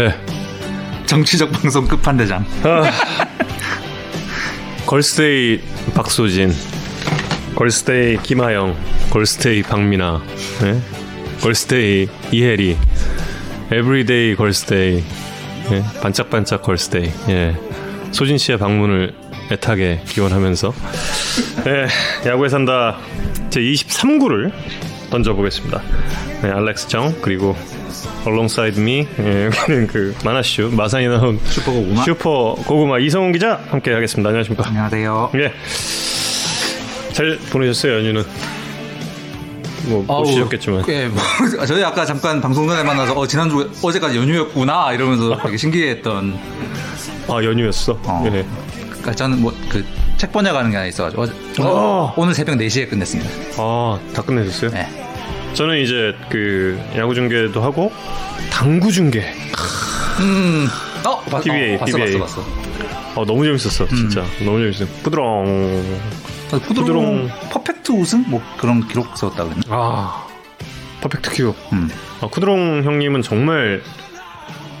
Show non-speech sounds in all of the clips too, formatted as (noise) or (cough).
네. 정치적 방송 끝판대장. 아, 걸스데이 박소진, 걸스데이 김아영, 걸스데이 방민아, 네? 걸스데이 이혜리, everyday 걸스데이, 네? 반짝반짝 걸스데이. 예. 소진 씨의 방문을 애타게 기원하면서 네, 야구에 산다 제 23구를 던져보겠습니다. 네, 알렉스 정 그리고 Alongside Me 예, 여기는 그 만화슈 마산이 나온 슈퍼 고구마 슈퍼 고구마 이성훈 기자 함께 하겠습니다. 안녕하십니까? 안녕하세요. 예. 잘 보내셨어요 연휴는? 뭐못 쉬셨겠지만. 예, 뭐, (laughs) 저희 아까 잠깐 방송 전에 만나서 어 지난주 어제까지 연휴였구나 이러면서 되게 신기했던. 아 연휴였어. 어. 예. 그러니까 저는 뭐 그 책 번역하는 게 하나 있어가지고 어제, 어. 오늘 새벽 4시에 끝냈습니다. 아 다 끝내셨어요? 네. 저는 이제 그 야구 중계도 하고 당구 중계. 음. 어, 봤, PBA, 어, 봤어, PBA. 봤어, 봤어. 어 너무 재밌었어, 진짜 음. 너무 재밌어. 쿠드롱. 쿠드롱. 쿠드롱. 퍼펙트 우승 뭐 그런 기록 세웠다 그랬나? 아, 퍼펙트 기록. 음. 아, 쿠드롱 형님은 정말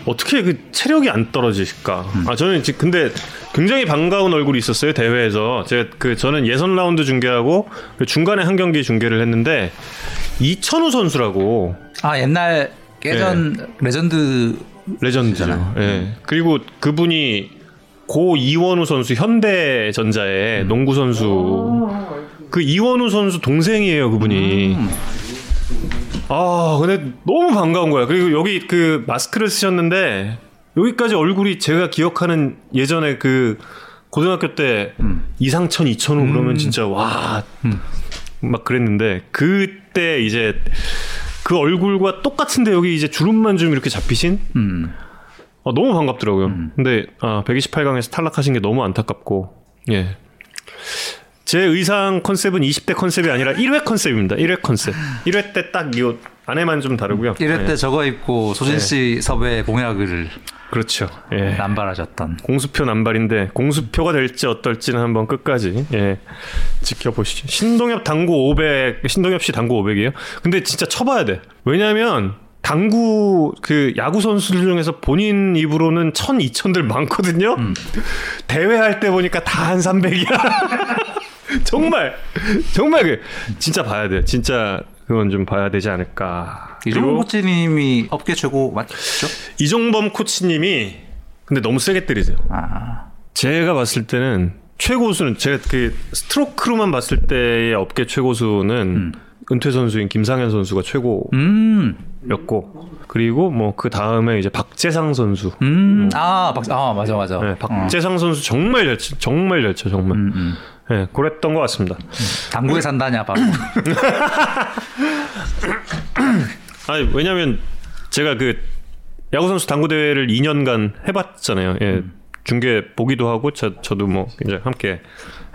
어떻게 그 체력이 안 떨어지실까? 음. 아 저는 지금 근데 굉장히 반가운 얼굴이 있었어요 대회에서 제가 그 저는 예선 라운드 중계하고 그 중간에 한 경기 중계를 했는데 이천우 선수라고 아 옛날 예전 네. 레전드 레전드죠. 예. 네. 그리고 그분이 고 이원우 선수 현대전자의 음. 농구 선수 그 이원우 선수 동생이에요 그분이. 음. 아, 근데 너무 반가운 거야. 그리고 여기 그 마스크를 쓰셨는데 여기까지 얼굴이 제가 기억하는 예전에 그 고등학교 때 음. 이상천 이천우 음. 그러면 진짜 와막 음. 그랬는데 그 때 이제 그 얼굴과 똑같은데 여기 이제 주름만 좀 이렇게 잡히신 음. 아, 너무 반갑더라고요. 음. 근데 아, 128강에서 탈락하신 게 너무 안타깝고 예. 제 의상 컨셉은 20대 컨셉이 아니라 1회 컨셉입니다. 1회 컨셉. 1회 때 딱이옷 안에만 좀 다르고요. 1회 때 네. 저거 입고 소진 씨 네. 섭외 공약을 그렇죠. 예. 남발하셨던 공수표 남발인데 공수표가 될지 어떨지는 한번 끝까지 예. 지켜보시죠. 신동엽 당구 500 신동엽 씨 당구 500이에요. 근데 진짜 쳐봐야 돼. 왜냐하면 당구 그 야구 선수들 중에서 본인 입으로는 천, 이천들 많거든요. 음. 대회 할 때 보니까 다 한 300이야. (laughs) 정말 정말 그 진짜 봐야 돼. 진짜 그건 좀 봐야 되지 않을까. 이종범 코치님이 업계 최고 맞죠? 이종범 코치님이 근데 너무 세게 때리세요. 아. 제가 봤을 때는 최고수는 제가 그 스트로크로만 봤을 때의 업계 최고수는 음. 은퇴 선수인 김상현 선수가 최고였고 음. 그리고 뭐 그 다음에 이제 박재상 선수. 음. 뭐. 아, 박, 아 맞아 맞아. 네, 박재상 어. 선수 정말 잘 치, 정말 잘 쳐, 정말. 음, 음. 네, 그랬던 것 같습니다. 당구에 산다냐 바로. (laughs) (laughs) 아니 왜냐면 제가 그 야구 선수 당구 대회를 2년간 해봤잖아요. 예, 음. 중계 보기도 하고 저 저도 뭐 이제 함께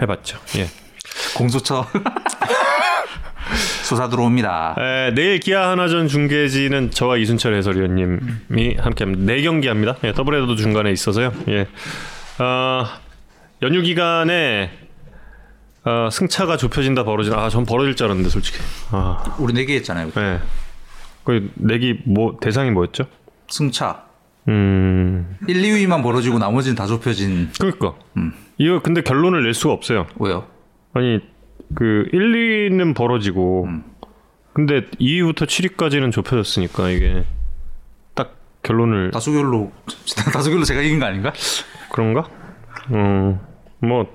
해봤죠. 예. 공수처 (laughs) 수사 들어옵니다. 에, 내일 기아 하나전 중계지는 저와 이순철 해설위원님이 음. 함께합니다. 네 경기 합니다. 예, 더블헤더도 중간에 있어서요. 예. 어, 연휴 기간에 어, 승차가 좁혀진다 벌어진다. 아, 전 벌어질 줄 알았는데 솔직히. 아. 우리 내기 했잖아요. 네. 그 내기 뭐 대상이 뭐였죠? 승차. 음. 1, 2위만 벌어지고 나머지는 다 좁혀진. 그러니까. 음. 이거 근데 결론을 낼 수가 없어요. 왜요? 아니 그 1, 2위는 벌어지고 음. 근데 2위부터 7위까지는 좁혀졌으니까 이게 딱 결론을 다수결로 (laughs) 다수결로 제가 이긴 거 아닌가? 그런가? 음. 뭐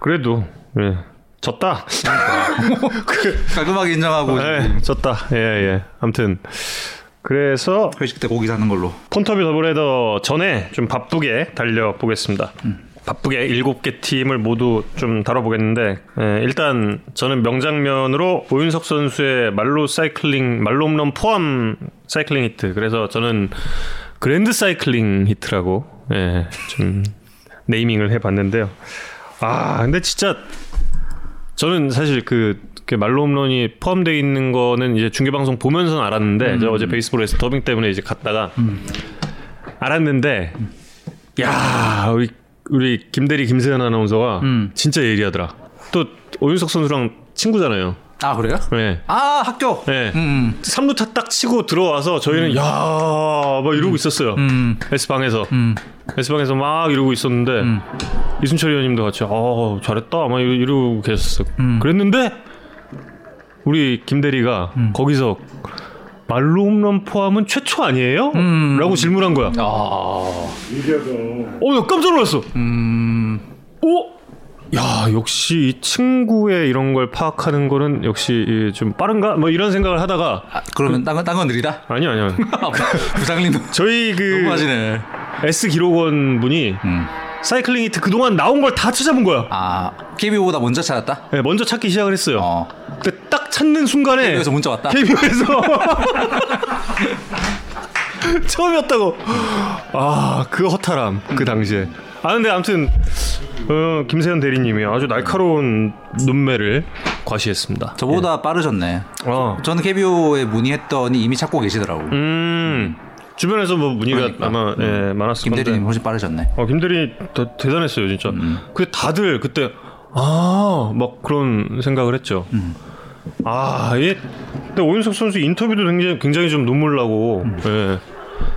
그래도 예. 졌다. 그, 깔끔하게 인정하고. 예, 졌다. 예, 예. 아무튼 그래서 회식 때 고기 사는 걸로. 폰터뷰 더블헤더 전에 좀 바쁘게 달려 보겠습니다. 음. 바쁘게 일곱 개 팀을 모두 좀 다뤄보겠는데 예, 일단 저는 명장면으로 오윤석 선수의 말로 사이클링 말로 홈런 포함 사이클링 히트 그래서 저는 그랜드 사이클링 히트라고 예, 좀 naming을 해봤는데요. 아 근데 진짜 저는 사실 그, 그 만루 홈런이 포함되어 있는 거는 이제 중계 방송 보면서는 알았는데 음. 저 어제 베이스볼에서 더빙 때문에 이제 갔다가 음. 알았는데 야 우리 우리 김대리 김세현 아나운서가 음. 진짜 예리하더라. 또 오윤석 선수랑 친구잖아요. 아 그래요? 네. 아 학교. 네. 음. 3루타 딱 치고 들어와서 저희는 야, 막 이러고 있었어요. 음. S방에서. 음. S방에서 막 이러고 있었는데 음. 이순철 의원님도 같이 아, 잘했다. 막 이러- 이러고 계셨어요. 음. 그랬는데 우리 김 대리가 거기서 말로 홈런 포함은 최초 아니에요? 음. 라고 질문한 거야. 아. 어, 나 깜짝 놀랐어. 음. 오! 야, 역시 이 친구의 이런 걸 파악하는 거는 역시 이좀 빠른가? 뭐 이런 생각을 하다가 아, 그러면 딴건 딴건 느리다. 아니 아니요. (laughs) 부장님도 (laughs) 저희 그 너무 하시네. S 기록원 분이 음. 사이클링 히트 그동안 나온 걸 다 찾아본 거야. 아 KBO보다 먼저 찾았다. 네, 먼저 찾기 시작을 했어요. 어. 근데 딱 찾는 순간에 KBO에서 문자 왔다. KBO에서 (laughs) 처음이었다고. 아, 그 허탈함 그 당시에. 아 근데 아무튼 어, 김세현 대리님이 아주 날카로운 눈매를 과시했습니다. 저보다 빠르셨네. 어. 저는 KBO에 문의했더니 이미 찾고 계시더라고. 음. 주변에서 뭐 문의가 그러니까. 아마 예, 많았을 김 건데. 대리님 훨씬 빠르셨네. 어, 김 대리 더 대단했어요, 진짜. 음. 그 다들 그때 아, 막 그런 생각을 했죠. 음. 아, 예. 근데 오윤석 선수 인터뷰도 굉장히, 굉장히 좀 눈물 나고, 음. 예.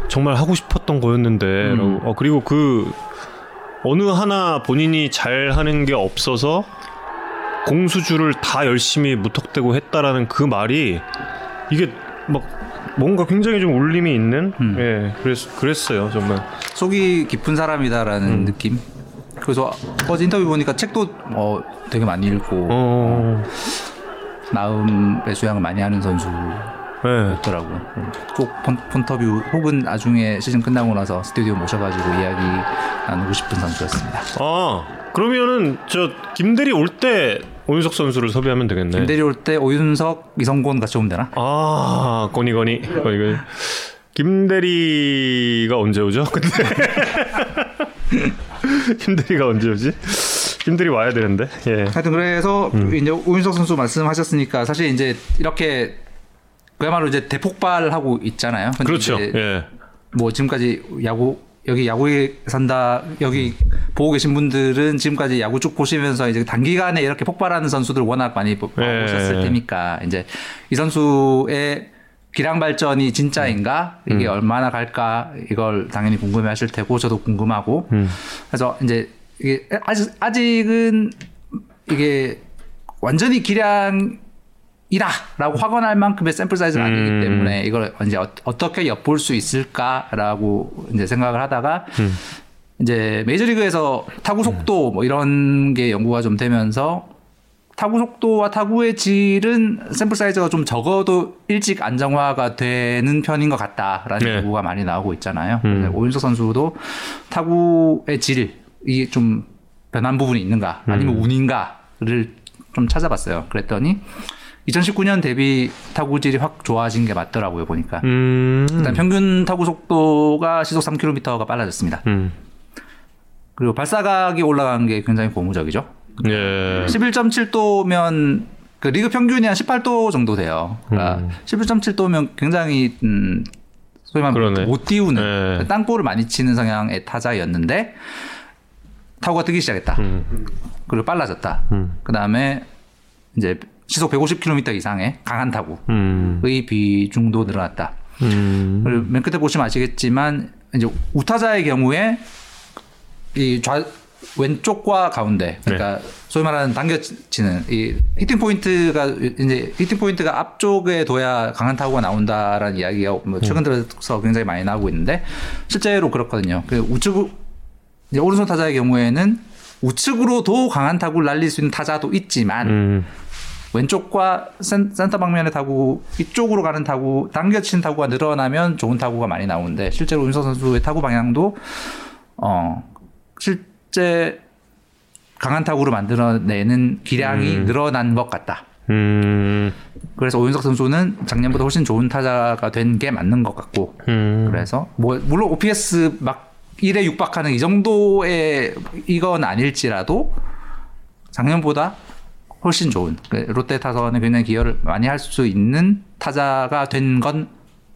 정말 하고 싶었던 거였는데, 라고. 어, 그리고 그 어느 하나 본인이 잘 하는 게 없어서 공수주를 다 열심히 무턱대고 했다라는 그 말이 이게 막 뭔가 굉장히 좀 울림이 있는, 음. 예, 그랬, 그랬어요, 정말. 속이 깊은 사람이다라는 음. 느낌. 그래서 어제 인터뷰 보니까 책도 어, 되게 많이 읽고 어, 마음의 수양을 많이 하는 선수 더라고. 네. 꼭 폰, 폰터뷰 혹은 나중에 시즌 끝나고 나서 스튜디오 모셔가지고 이야기 나누고 싶은 선수였습니다. 아 그러면은 저 김대리 올 때 오윤석 선수를 섭외하면 되겠네. 김대리 올 때 오윤석, 이성곤 같이 오면 되나? 아 거니 거니 거니. 김대리가 언제 오죠? 근데 (laughs) 김대리가 언제 오지? 김대리 와야 되는데. 예. 하여튼 그래서 음. 이제 오윤석 선수 말씀하셨으니까 사실 이제 이렇게 그야말로 이제 대폭발하고 있잖아요. 그렇죠. 예. 뭐 지금까지 야구 여기 야구에 산다 여기 보고 계신 분들은 지금까지 야구 쭉 보시면서 이제 단기간에 이렇게 폭발하는 선수들 워낙 많이 보- 예. 보셨을 테니까 이제 이 선수의 기량 발전이 진짜인가 이게 음. 얼마나 갈까 이걸 당연히 궁금해하실 테고 저도 궁금하고 음. 그래서 이제 이게 아직 아직은 이게 완전히 기량 이다라고 확언할 만큼의 샘플 사이즈는 아니기 음. 때문에 이걸 이제 어, 어떻게 엿볼 수 있을까라고 이제 생각을 하다가 음. 이제 메이저리그에서 타구 속도 뭐 이런 게 연구가 좀 되면서 타구 속도와 타구의 질은 샘플 사이즈가 좀 적어도 일찍 안정화가 되는 편인 것 같다라는 네. 연구가 많이 나오고 있잖아요. 음. 오윤석 선수도 타구의 질이 좀 변한 부분이 있는가 아니면 음. 운인가를 좀 찾아봤어요. 그랬더니 2019년 대비 타구질이 확 좋아진 게 맞더라고요 보니까. 음. 일단 평균 타구 속도가 시속 3km가 빨라졌습니다. 음. 그리고 발사각이 올라간 게 굉장히 고무적이죠. 예. 11.7도면 그 리그 평균이 한 18도 정도 돼요. 그러니까 음. 11.7도면 굉장히 음 소위 말하면. 못 띄우는 네. 땅볼을 많이 치는 성향의 타자였는데 타구가 뜨기 시작했다. 음. 그리고 빨라졌다. 음. 그 다음에 이제 시속 150km 이상의 강한 타구의 음. 비중도 늘어났다. 음. 그리고 맨 끝에 보시면 아시겠지만 이제 우타자의 경우에 이 좌 왼쪽과 가운데 그러니까 네. 소위 말하는 당겨치는 이 hitting point가 이제 hitting point가 앞쪽에 둬야 강한 타구가 나온다라는 이야기가 뭐 최근 들어서 굉장히 많이 나오고 있는데 실제로 그렇거든요. 그 우측 이제 오른손 타자의 경우에는 우측으로 도 강한 타구를 날릴 수 있는 타자도 있지만 음. 왼쪽과 센, 센터 방면의 타구 이쪽으로 가는 타구 당겨치는 타구가 늘어나면 좋은 타구가 많이 나오는데 실제로 윤석 선수의 타구 방향도 어 실제 강한 타구를 만들어내는 기량이 늘어난 것 같다. 음. 그래서 오윤석 선수는 작년보다 훨씬 좋은 타자가 된 게 맞는 것 같고 음. 그래서 뭐 물론 OPS 막 1에 육박하는 이 정도의 이건 아닐지라도 작년보다 훨씬 좋은 그 롯데 타선에 굉장히 기여를 많이 할 수 있는 타자가 된 건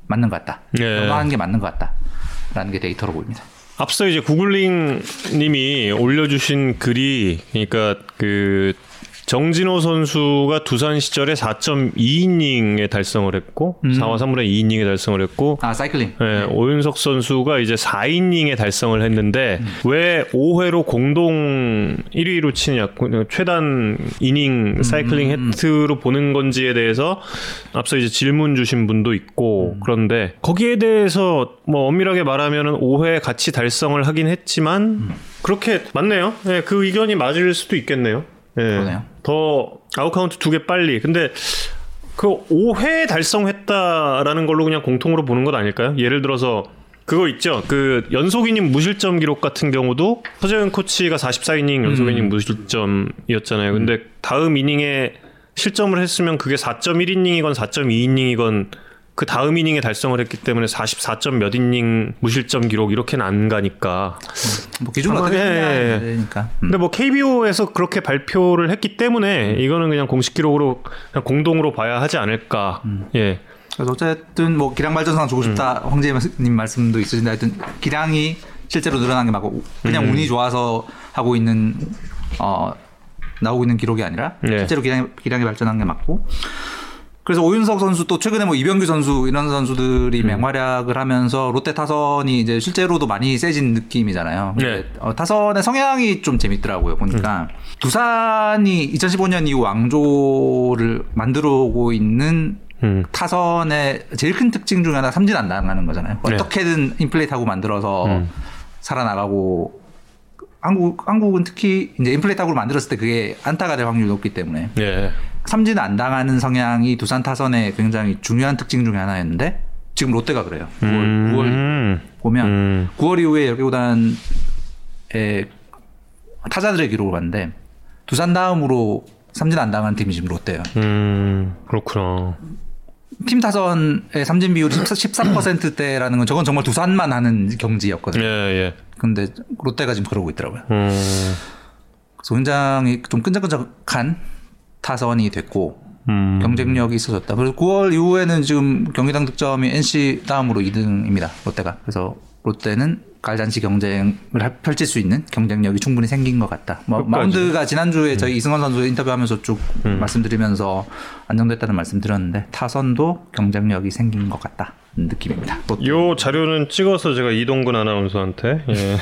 맞는 것 같다. 예. 건강한 게 맞는 것 같다라는 게 데이터로 보입니다. 앞서 이제 구글링 님이 올려주신 글이 그러니까 그 정진호 선수가 두산 시절에 4.2이닝에 달성을 했고 음. 4와 3분의 2이닝에 달성을 했고 아 사이클링. 예, 오윤석 선수가 이제 4이닝에 달성을 했는데 왜 5회로 공동 1위로 치느냐 최단 이닝 사이클링 히트로 보는 건지에 대해서 앞서 이제 질문 주신 분도 있고 그런데 거기에 대해서 뭐 엄밀하게 말하면은 5회 같이 달성을 하긴 했지만 그렇게 맞네요. 예, 그 의견이 맞을 수도 있겠네요. 예, 그러네요. 더 아웃카운트 두 개 빨리. 근데 그 5회 달성했다라는 걸로 그냥 공통으로 보는 것 아닐까요? 예를 들어서 그거 있죠. 그 연속 이닝 무실점 기록 같은 경우도 서재응 코치가 44이닝 연속 이닝 무실점이었잖아요. 근데 다음 이닝에 실점을 했으면 그게 4.1이닝이건 4.2이닝이건 그 다음 이닝에 달성을 했기 때문에 44점 몇 이닝 무실점 기록 이렇게는 안 가니까. 뭐 기준을 어떻게 예, 예, 예. 되니까. 음. 근데 뭐 KBO에서 그렇게 발표를 했기 때문에 이거는 그냥 공식 기록으로 그냥 공동으로 봐야 하지 않을까. 예. 그래서 어쨌든 뭐 기량 발전상 주고 싶다 음. 황재님 말씀도 있으신데 하여튼 기량이 실제로 늘어난 게 맞고 그냥 음. 운이 좋아서 하고 있는 어 나오고 있는 기록이 아니라 네. 실제로 기량 기량이 발전한 게 맞고 그래서 오윤석 선수 또 최근에 뭐 이병규 선수 이런 선수들이 음. 맹활약을 하면서 롯데 타선이 이제 실제로도 많이 세진 느낌이잖아요. 네. 어, 타선의 성향이 좀 재밌더라고요. 보니까 음. 두산이 2015년 이후 왕조를 만들어 오고 있는 음. 타선의 제일 큰 특징 중에 하나 삼진 안 당하는 거잖아요. 네. 어떻게든 인플레이트하고 만들어서 음. 살아나가고 한국 한국은 특히 이제 인플레이트하고 만들었을 때 그게 안타가 될 확률이 높기 때문에 예. 삼진 안 당하는 성향이 두산 타선의 굉장히 중요한 특징 중에 하나였는데 지금 롯데가 그래요. 9월, 9월 음. 보면 음. 9월 이후에 여기 구단의 타자들의 기록을 봤는데 두산 다음으로 삼진 안 당하는 팀이 지금 롯데예요. 음. 그렇구나. 팀 타선의 삼진 비율이 13%대라는 (clears throat) 건 저건 정말 두산만 하는 경지였거든요. 예, 예. 근데 롯데가 지금 그러고 있더라고요. 음. 그래서 굉장히 좀 끈적끈적한 타선이 됐고 음. 경쟁력이 있어졌다. 그래서 9월 이후에는 지금 경기당 득점이 NC 다음으로 2등입니다. 롯데가. 그래서 롯데는 갈잔치 경쟁을 할- 펼칠 수 있는 경쟁력이 충분히 생긴 것 같다. 뭐. 마운드가 지난주에 저희 이승원 선수 인터뷰하면서 쭉 말씀드리면서 안정됐다는 말씀드렸는데 타선도 경쟁력이 생긴 것 같다. 느낌입니다. 롯데. 요 자료는 찍어서 제가 이동근 아나운서한테 예.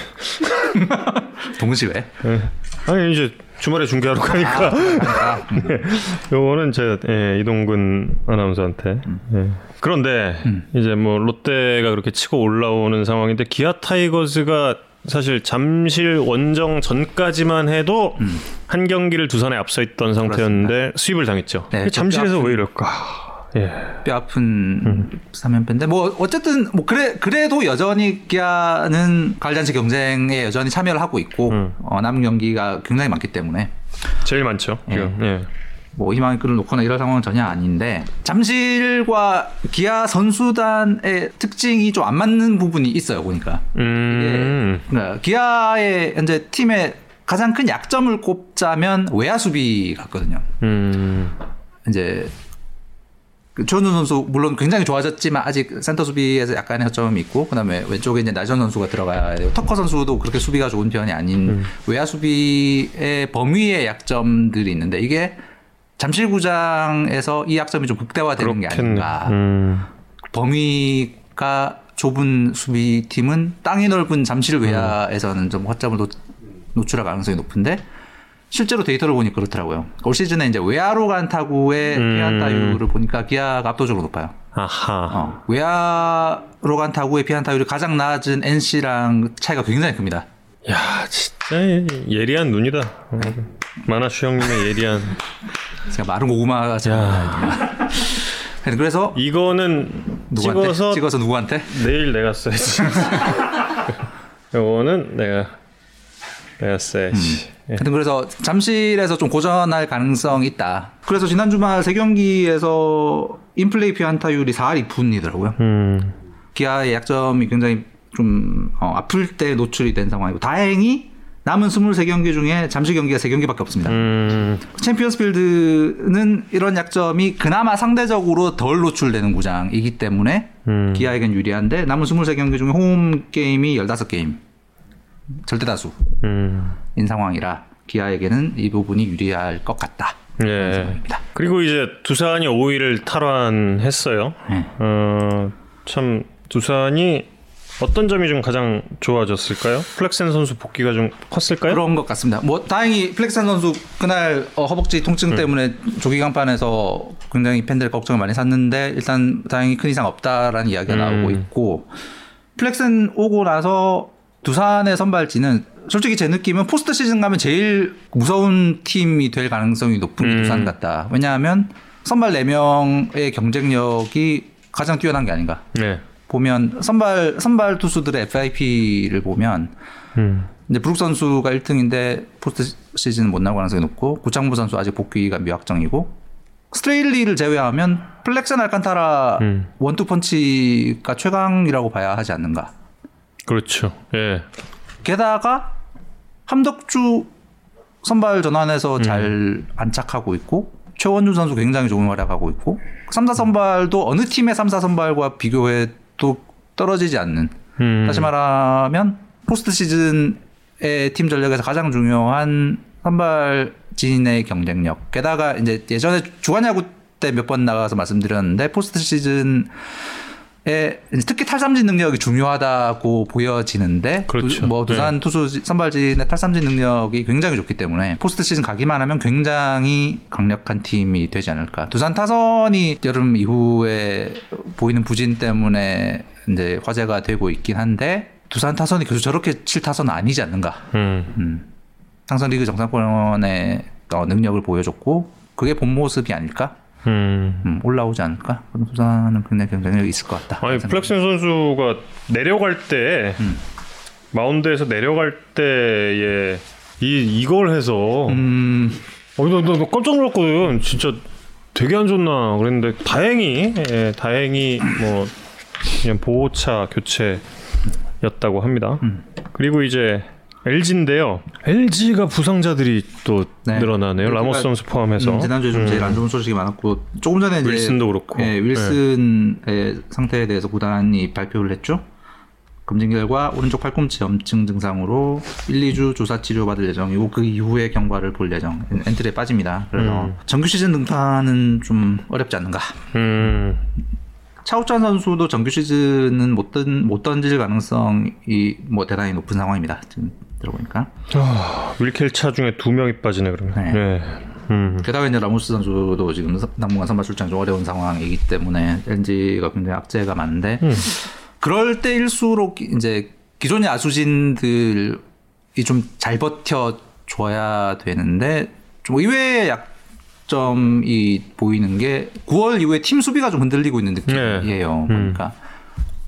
(laughs) 동시에 예. 아니 이제 주말에 중계하러 가니까 아, 예. (laughs) 요거는 제 예, 이동근 아나운서한테 예. 그런데 이제 뭐 롯데가 그렇게 치고 올라오는 상황인데 기아 타이거즈가 사실 잠실 원정 전까지만 해도 한 경기를 두산에 앞서 있던 상태였는데 수입을 당했죠. 네, 잠실에서 왜 이럴까? 예. 뼈 아픈 3연패인데 뭐 어쨌든 뭐 그래 그래도 여전히 기아는 갈잔치 경쟁에 여전히 참여를 하고 있고 음. 어, 남은 경기가 굉장히 많기 때문에 제일 많죠. 지금. 예. 뭐 희망의 끈을 놓거나 이럴 상황은 전혀 아닌데 잠실과 기아 선수단의 특징이 좀 안 맞는 부분이 있어요 보니까 음. 그러니까 기아의 현재 팀의 가장 큰 약점을 꼽자면 외야 수비 같거든요. 음. 이제 그 최원준 선수 물론 굉장히 좋아졌지만 아직 센터 수비에서 약간의 허점이 있고 그다음에 왼쪽에 이제 나지완 선수가 들어가야 돼요. 터커 선수도 그렇게 수비가 좋은 편이 아닌 외야 수비의 범위의 약점들이 있는데 이게 잠실구장에서 이 약점이 좀 극대화되는 게 그렇겠네. 아닌가. 음. 범위가 좁은 수비팀은 땅이 넓은 잠실 외야에서는 좀 허점을 노, 노출할 가능성이 높은데 실제로 데이터를 보니 그렇더라고요. 올 시즌에 이제 외야로 간 타구의 음. 피안 타율을 보니까 기아가 압도적으로 높아요. 아하. 어, 외야로 간 타구의 피안 타율이 가장 낮은 NC랑 차이가 굉장히 큽니다. 야, 진짜 예리한 눈이다. 어. 만화슈 형님의 예리한. 제가 마른 고구마가 야, 그래서 이거는 누구한테 찍어서 찍어서 누구한테 내일 내가 써야지. (laughs) 이거는 내가 내가 써야지. 예. 하여튼 그래서 잠실에서 좀 고전할 가능성이 있다. 그래서 지난 주말 세 경기에서 인플레이 피안타율이 4할 2푼이더라고요. 음. 기아의 약점이 굉장히 좀 어, 아플 때 노출이 된 상황이고 다행히 남은 23경기 중에 잠실 경기가 3경기밖에 없습니다. 음. 챔피언스 필드는 이런 약점이 그나마 상대적으로 덜 노출되는 구장이기 때문에 음. 기아에겐 유리한데 남은 23경기 중에 홈 게임이 15게임. 절대 다수인 음. 상황이라 기아에게는 이 부분이 유리할 것 같다. 예. 생각입니다. 그리고 이제 두산이 5위를 탈환했어요. 네. 어, 참 두산이 어떤 점이 좀 가장 좋아졌을까요? 플렉센 선수 복귀가 좀 컸을까요? 그런 것 같습니다. 뭐 다행히 플렉센 선수 그날 어, 허벅지 통증 음. 때문에 조기 강판에서 굉장히 팬들 걱정을 많이 샀는데 일단 다행히 큰 이상 없다라는 이야기가 음. 나오고 있고 플렉센 오고 나서 두산의 선발진은 솔직히 제 느낌은 포스트 시즌 가면 제일 무서운 팀이 될 가능성이 높은 게 음. 두산 같다. 왜냐하면 선발 4명의 경쟁력이 가장 뛰어난 게 아닌가. 네. 보면 선발 선발 투수들의 FIP를 보면 음. 이제 브룩스 선수가 1등인데 포스트 시즌 못 나올 가능성이 높고 구창모 선수 아직 복귀가 미확정이고 스트레일리를 제외하면 플렉센 알칸타라 음. 원투 펀치가 최강이라고 봐야 하지 않는가. 그렇죠. 예. 게다가 함덕주 선발 전환에서 음. 잘 안착하고 있고 최원준 선수 굉장히 좋은 활약하고 있고 3사 선발도 어느 팀의 3사 선발과 비교해도 떨어지지 않는 음. 다시 말하면 포스트 시즌의 팀 전력에서 가장 중요한 선발진의 경쟁력. 게다가 이제 예전에 주간야구 때 몇 번 나가서 말씀드렸는데 포스트 시즌에 특히 탈삼진 능력이 중요하다고 보여지는데 그렇죠. 두, 뭐 두산 투수 선발진의 탈삼진 능력이 굉장히 좋기 때문에 포스트 시즌 가기만 하면 굉장히 강력한 팀이 되지 않을까. 두산 타선이 여름 이후에 보이는 부진 때문에 이제 화제가 되고 있긴 한데 두산 타선이 계속 저렇게 칠 타선은 아니지 않는가. 음. 음. 항상 리그 정상권의 어, 능력을 보여줬고 그게 본 모습이 아닐까. 음. 음, 올라오지 않을까. 그런 두산은 굉장히 경쟁력이 있을 것 같다. 아니 플렉슨 선수가 내려갈 때 음. 마운드에서 내려갈 때에 이 이걸 해서 음, 어, 나, 나, 나 깜짝 놀랐거든. 진짜 되게 안 좋나 그랬는데 다행히 예, 다행히 뭐 그냥 보호차 교체였다고 합니다. 음. 그리고 이제 LG인데요. LG가 부상자들이 또 네. 늘어나네요. 라모스 선수 포함해서. 음, 지난주에 좀 제일 안 좋은 소식이 많았고 조금 전에 이제 윌슨도 그렇고. 예, 윌슨의 상태에 대해서 구단이 발표를 했죠. 검진 결과 오른쪽 팔꿈치 염증 증상으로 1, 2주 조사 치료 받을 예정이고 그 이후에 경과를 볼 예정. 엔트리에 빠집니다. 그래서 음. 정규 시즌 등판은 좀 어렵지 않는가. 음. 차우찬 선수도 정규 시즌은 못, 던, 못 던질 가능성이 뭐 대단히 높은 상황입니다. 지금 들어보니까. 아, 윌켈 차 중에 두 명이 빠지네 그러면. 네. 네. 음. 게다가 이제 라모스 선수도 지금 선- 당분간 선발 출장 좀 어려운 상황이기 때문에 LG가 굉장히 악재가 많은데 음. 그럴 때일수록 이제 기존의 아수진들이 좀 잘 버텨 줘야 되는데 좀 의외의 약점이 보이는 게 9월 이후에 팀 수비가 좀 흔들리고 있는 느낌이에요. 음. 그러니까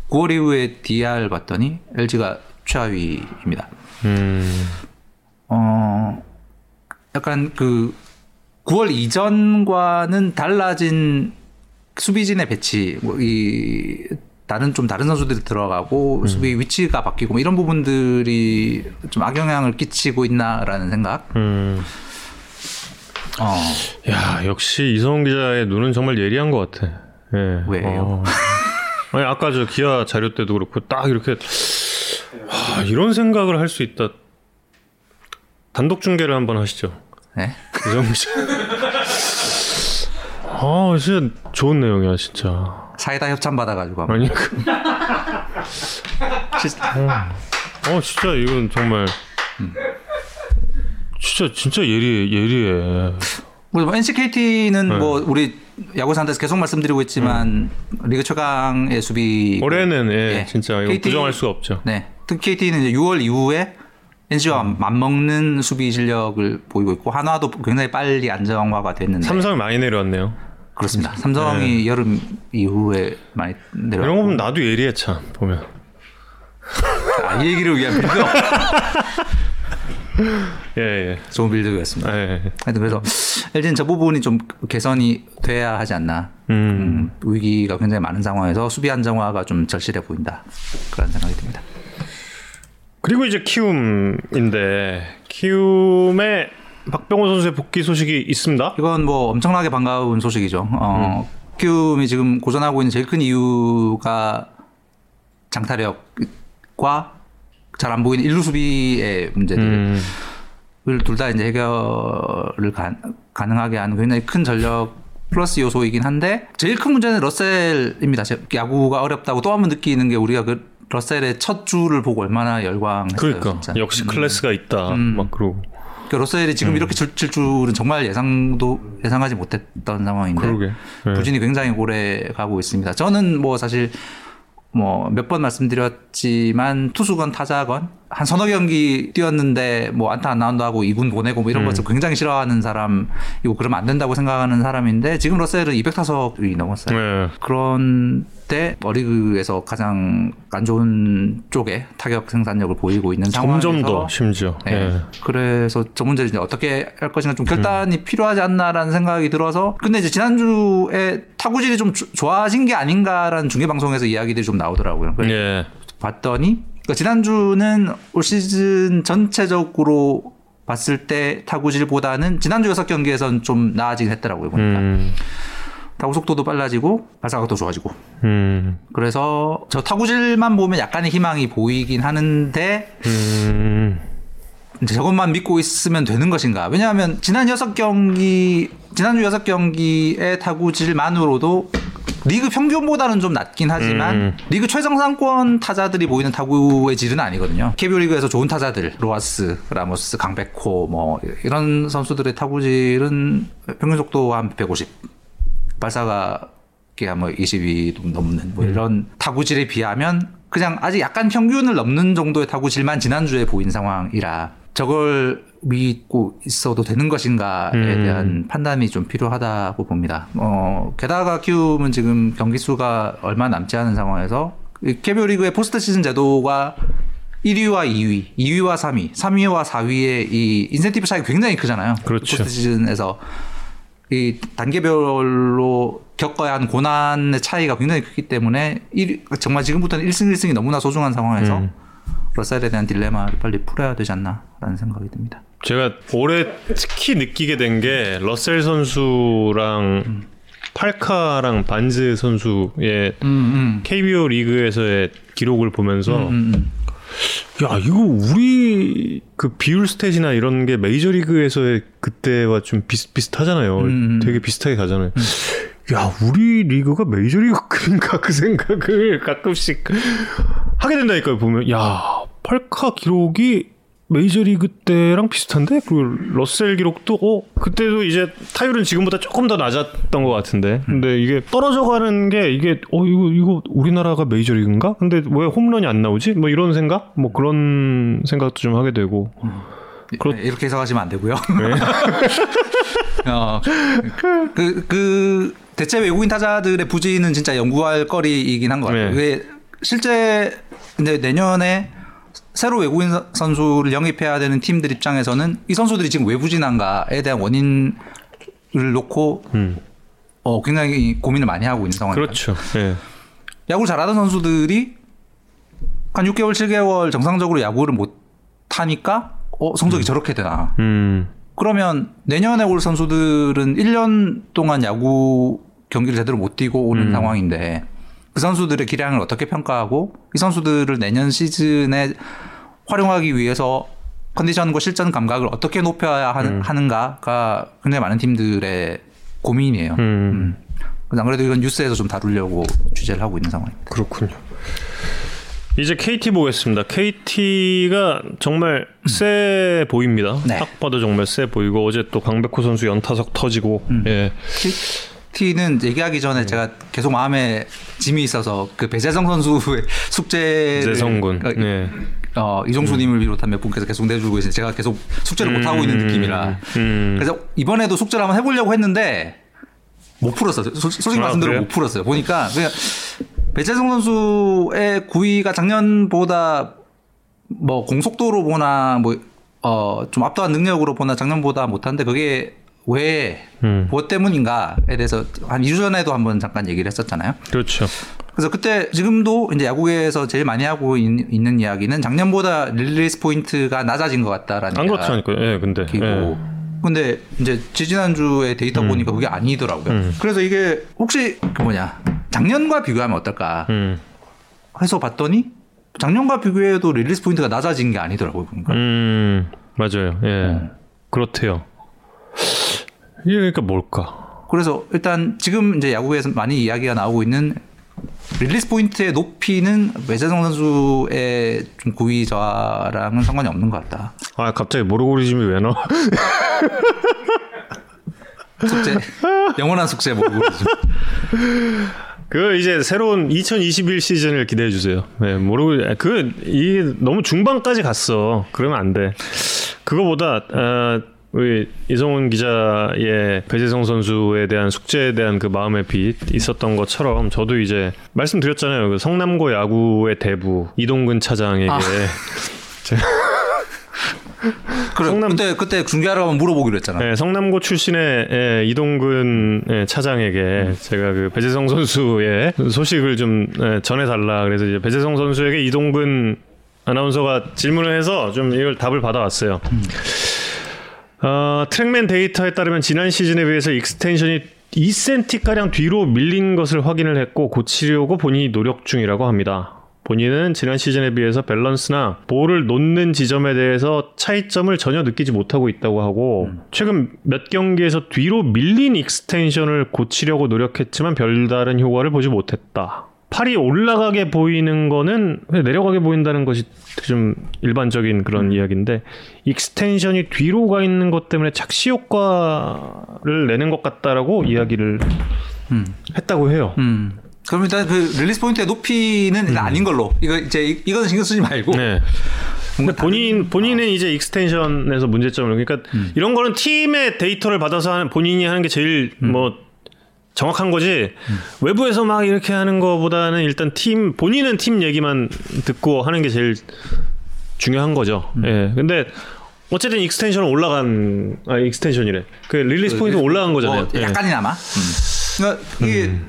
9월 이후에 DR 봤더니 LG가 최하위입니다. 음. 어, 약간 그 9월 이전과는 달라진 수비진의 배치, 뭐 이 다른 좀 다른 선수들이 들어가고 수비 위치가 바뀌고 뭐 이런 부분들이 좀 악영향을 끼치고 있나라는 생각. 음. 어, 야 역시 이성훈 기자의 눈은 정말 예리한 것 같아. 예. 왜요? 어. (laughs) 아니 아까 저 기아 자료 때도 그렇고 딱 이렇게 하, 이런 생각을 할 수 있다. 단독 중계를 한번 하시죠. 네. 기자. 아 진짜 좋은 내용이야 진짜. 사이다 협찬 받아가지고 한번. 아니 그. (laughs) 어 진짜 이건 정말. 진짜 진짜 예리해 예리해. 뭐 NC KT는 네. 뭐 우리 야구 산다에서 계속 말씀드리고 있지만 리그 최강의 수비 올해는 예, 예. 진짜 이거 KT 부정할 수가 없죠. 네. 특히 KT는 이제 6월 이후에 NC와 음. 맞먹는 수비 실력을 보이고 있고 한화도 굉장히 빨리 안정화가 됐는데 삼성이 많이 내려왔네요. 그렇습니다. 삼성이 여름 이후에 많이 이런 거 내려왔고 보면 나도 예리해 참 보면. 아, 이 얘기를 위한 build (laughs) 예 예. 좋은 빌드였습니다. 예, 예. 하여튼 그래서 LG는 저 부분이 좀 개선이 돼야 하지 않나. 음. 음, 위기가 굉장히 많은 상황에서 수비 안정화가 좀 절실해 보인다. 그런 생각이 듭니다. 그리고 이제 키움인데 키움의 박병호 선수의 복귀 소식이 있습니다. 이건 뭐 엄청나게 반가운 소식이죠. 어, 음. 키움이 지금 고전하고 있는 제일 큰 이유가 장타력과 잘 안 보이는 일루 수비의 문제들. 음. 둘다 이제 해결을 가, 가능하게 하는 굉장히 큰 전력 플러스 요소이긴 한데 제일 큰 문제는 러셀입니다. 야구가 어렵다고 또 한 번 느끼는 게 우리가 그 러셀의 첫 주를 보고 얼마나 열광했어요. 그러니까 진짜. 역시 음. 클래스가 있다. 음. 막 그러고 그러니까 러셀이 지금 이렇게 칠, 칠 줄은 정말 예상도 예상하지 못했던 상황인데 그러게. 네. 부진이 굉장히 오래 가고 있습니다. 저는 뭐 사실 뭐 몇 번 말씀드렸지만 투수건 타자건 한 서너 경기 뛰었는데 뭐 안타 안 나온다 하고 2군 보내고 뭐 이런 음. 것을 굉장히 싫어하는 사람이고 그러면 안 된다고 생각하는 사람인데 지금 러셀은 200타석이 넘었어요. 네. 그런데 어리그에서 가장 안 좋은 쪽에 타격 생산력을 보이고 있는 상황에서 점점 더 심지어. 네. 예. 그래서 저 문제를 이제 어떻게 할 것인가 좀 결단이 음. 필요하지 않나라는 생각이 들어서 근데 이제 지난주에 타구질이 좀 주- 좋아진 게 아닌가라는 중계 방송에서 이야기들이 좀 나오더라고요. 예. 봤더니 그러니까 지난주는 올 시즌 전체적으로 봤을 때 타구질보다는 지난주 여섯 경기에선 좀 나아지긴 했더라고요. 보니까 음. 타구 속도도 빨라지고 발사각도 좋아지고 음. 그래서 저 타구질만 보면 약간의 희망이 보이긴 하는데 음. 이제 저것만 믿고 있으면 되는 것인가? 왜냐하면 지난 여섯 경기 지난주 여섯 경기의 타구질만으로도 리그 평균보다는 좀 낮긴 하지만 음. 리그 최정상권 타자들이 보이는 타구의 질은 아니거든요. KBO 리그에서 좋은 타자들 로하스, 라모스, 강백호 뭐 이런 선수들의 타구질은 평균 속도 한 150, 발사각이 한 뭐 20이 넘는 뭐 이런 타구질에 비하면 그냥 아직 약간 평균을 넘는 정도의 타구질만 지난주에 보인 상황이라 저걸 믿고 있어도 되는 것인가에 음. 대한 판단이 좀 필요하다고 봅니다. 어, 게다가 키움은 지금 경기 수가 얼마 남지 않은 상황에서 이 KBO 리그의 포스트 시즌 제도가 1위와 2위, 2위와 3위, 3위와 4위의 이 인센티브 차이가 굉장히 크잖아요. 그렇죠. 포스트 시즌에서 이 단계별로 겪어야 하는 고난의 차이가 굉장히 크기 때문에 일- 정말 지금부터는 1승 1승이 너무나 소중한 상황에서 음. 러셀에 대한 딜레마를 빨리 풀어야 되지 않나라는 생각이 듭니다. 제가 올해 특히 느끼게 된 게 러셀 선수랑 팔카랑 반즈 선수의 음, 음. KBO 리그에서의 기록을 보면서 음, 음. 야 이거 우리 그 비율 stat이나 이런 게 메이저 리그에서의 그때와 좀 비슷비슷하잖아요. 음. 되게 비슷하게 가잖아요. 야 우리 리그가 메이저 리그인가 (laughs) 그 생각을 가끔씩 하게 된다니까요. 보면 야 팔카 기록이 메이저리그 때랑 비슷한데 그 러셀 기록도 어 그때도 이제 타율은 지금보다 조금 더 낮았던 것 같은데 근데 이게 떨어져가는 게 이게 어 이거 이거 우리나라가 메이저리그인가 근데 왜 홈런이 안 나오지 뭐 이런 생각 뭐 그런 생각도 좀 하게 되고 그렇- 네, 이렇게 해석하시면 안 되고요. 네. (laughs) 어, 그, 그, 대체 외국인 타자들의 부진은 진짜 연구할 거리이긴 한 것 같아요. 네. 왜 실제 이제 내년에 새로 외국인 선- 선수를 영입해야 되는 팀들 입장에서는 이 선수들이 지금 왜 부진한가에 대한 원인을 놓고 음. 어, 굉장히 고민을 많이 하고 있는 상황입니다. 그렇죠 예 야구를 잘하던 선수들이 한 6개월, 7개월 정상적으로 야구를 못 하니까 어, 성적이 저렇게 되나. 음. 그러면 내년에 올 선수들은 1년 동안 야구 경기를 제대로 못 뛰고 오는 음. 상황인데 그 선수들의 기량을 어떻게 평가하고 이 선수들을 내년 시즌에 활용하기 위해서 컨디션과 실전 감각을 어떻게 높여야 하, 음. 하는가가 굉장히 많은 팀들의 고민이에요. 음. 음. 그래서 안 그래도 이건 뉴스에서 좀 다루려고 취재를 하고 있는 상황입니다. 그렇군요. 이제 KT 보겠습니다. KT가 정말 세 보입니다. 네. 딱 봐도 정말 세 보이고 어제 또 강백호 선수 연타석 터지고 예. KT는 얘기하기 전에 네. 제가 계속 마음에 짐이 있어서 그 배재성 선수의 숙제 재성군. 어, 네. 어, 이종수님을 비롯한 몇 분께서 계속 내주고 계신데 제가 계속 숙제를 못 하고 있는 음, 느낌이라 음. 그래서 이번에도 숙제를 한번 해보려고 했는데 못 풀었어요. 솔- 솔직히 아, 말씀드려 그래요? 못 풀었어요. 보니까 그냥 배재성 선수의 구위가 작년보다 뭐 공속도로 보나 뭐 어 좀 압도한 능력으로 보나 작년보다 못한데 그게 왜 음. 무엇 때문인가에 대해서 한 2주 전에도 한번 잠깐 얘기를 했었잖아요. 그렇죠. 그래서 그때 지금도 이제 야구계에서 제일 많이 하고 있는 이야기는 작년보다 release point가 낮아진 것 같다라는 안 그렇다니까요. 예, 근데. 예. 근데 이제 지지난주에 데이터 보니까 그게 아니더라고요. 음. 그래서 이게 혹시 그 뭐냐 작년과 비교하면 어떨까 음. 해서 봤더니 작년과 비교해도 release point가 낮아진 게 아니더라고요. 보니까 음. 맞아요. 예. 그렇대요. 이게 그러니까 뭘까? 그래서 일단 지금 이제 야구에서 많이 이야기가 나오고 있는 release point의 높이는 배제성 선수의 좀 구위 저하랑은 상관이 없는 것 같다. 아 갑자기 모르고리즘이 왜 나와? 숙제 영원한 숙제 모르고 그 이제 새로운 2021 시즌을 기대해 주세요. 네, 모르고 그이 너무 중반까지 갔어. 그러면 안 돼. 그거보다 어, 우리 이성훈 기자의 배재성 선수에 대한 숙제에 대한 그 마음의 빛 있었던 것처럼 저도 이제 말씀드렸잖아요. 그 성남고 야구의 대부 이동근 차장에게 아. (laughs) 제가 그래 성남- 그때 그때 중계하러 가면 물어보기로 했잖아. 네, 성남고 출신의 예, 이동근 예, 차장에게 제가 그 배재성 선수의 소식을 좀 예, 전해달라 그래서 이제 배재성 선수에게 이동근 아나운서가 질문을 해서 좀 이걸 답을 받아왔어요. 어, 트랙맨 데이터에 따르면 지난 시즌에 비해서 extension이 2cm 가량 뒤로 밀린 것을 확인을 했고 고치려고 본인이 노력 중이라고 합니다. 본인은 지난 시즌에 비해서 밸런스나 볼을 놓는 지점에 대해서 차이점을 전혀 느끼지 못하고 있다고 하고 최근 몇 경기에서 뒤로 밀린 extension을 고치려고 노력했지만 별다른 효과를 보지 못했다. 팔이 올라가게 보이는 거는 그냥 내려가게 보인다는 것이 좀 일반적인 그런 이야기인데 extension이 뒤로 가 있는 것 때문에 착시 효과를 내는 것 같다라고 이야기를 했다고 해요. 음. 그럼 일단 그 release point의 높이는 일단 아닌 걸로 이거 이제 이- 이거는 신경 쓰지 말고 음. 네. 근데 본인 본인은 이제 extension에서 문제점을 그러니까 이런 거는 팀의 데이터를 받아서 하는 본인이 하는 게 제일 뭐 정확한 거지 외부에서 막 이렇게 하는 거보다는 일단 팀 본인은 팀 얘기만 듣고 하는 게 제일 중요한 거죠. 예. 근데 어쨌든 extension은 올라간 아 extension이래. 그 release point 올라간 거잖아요. 뭐 예. 약간이나마. 음. 그러니까 이게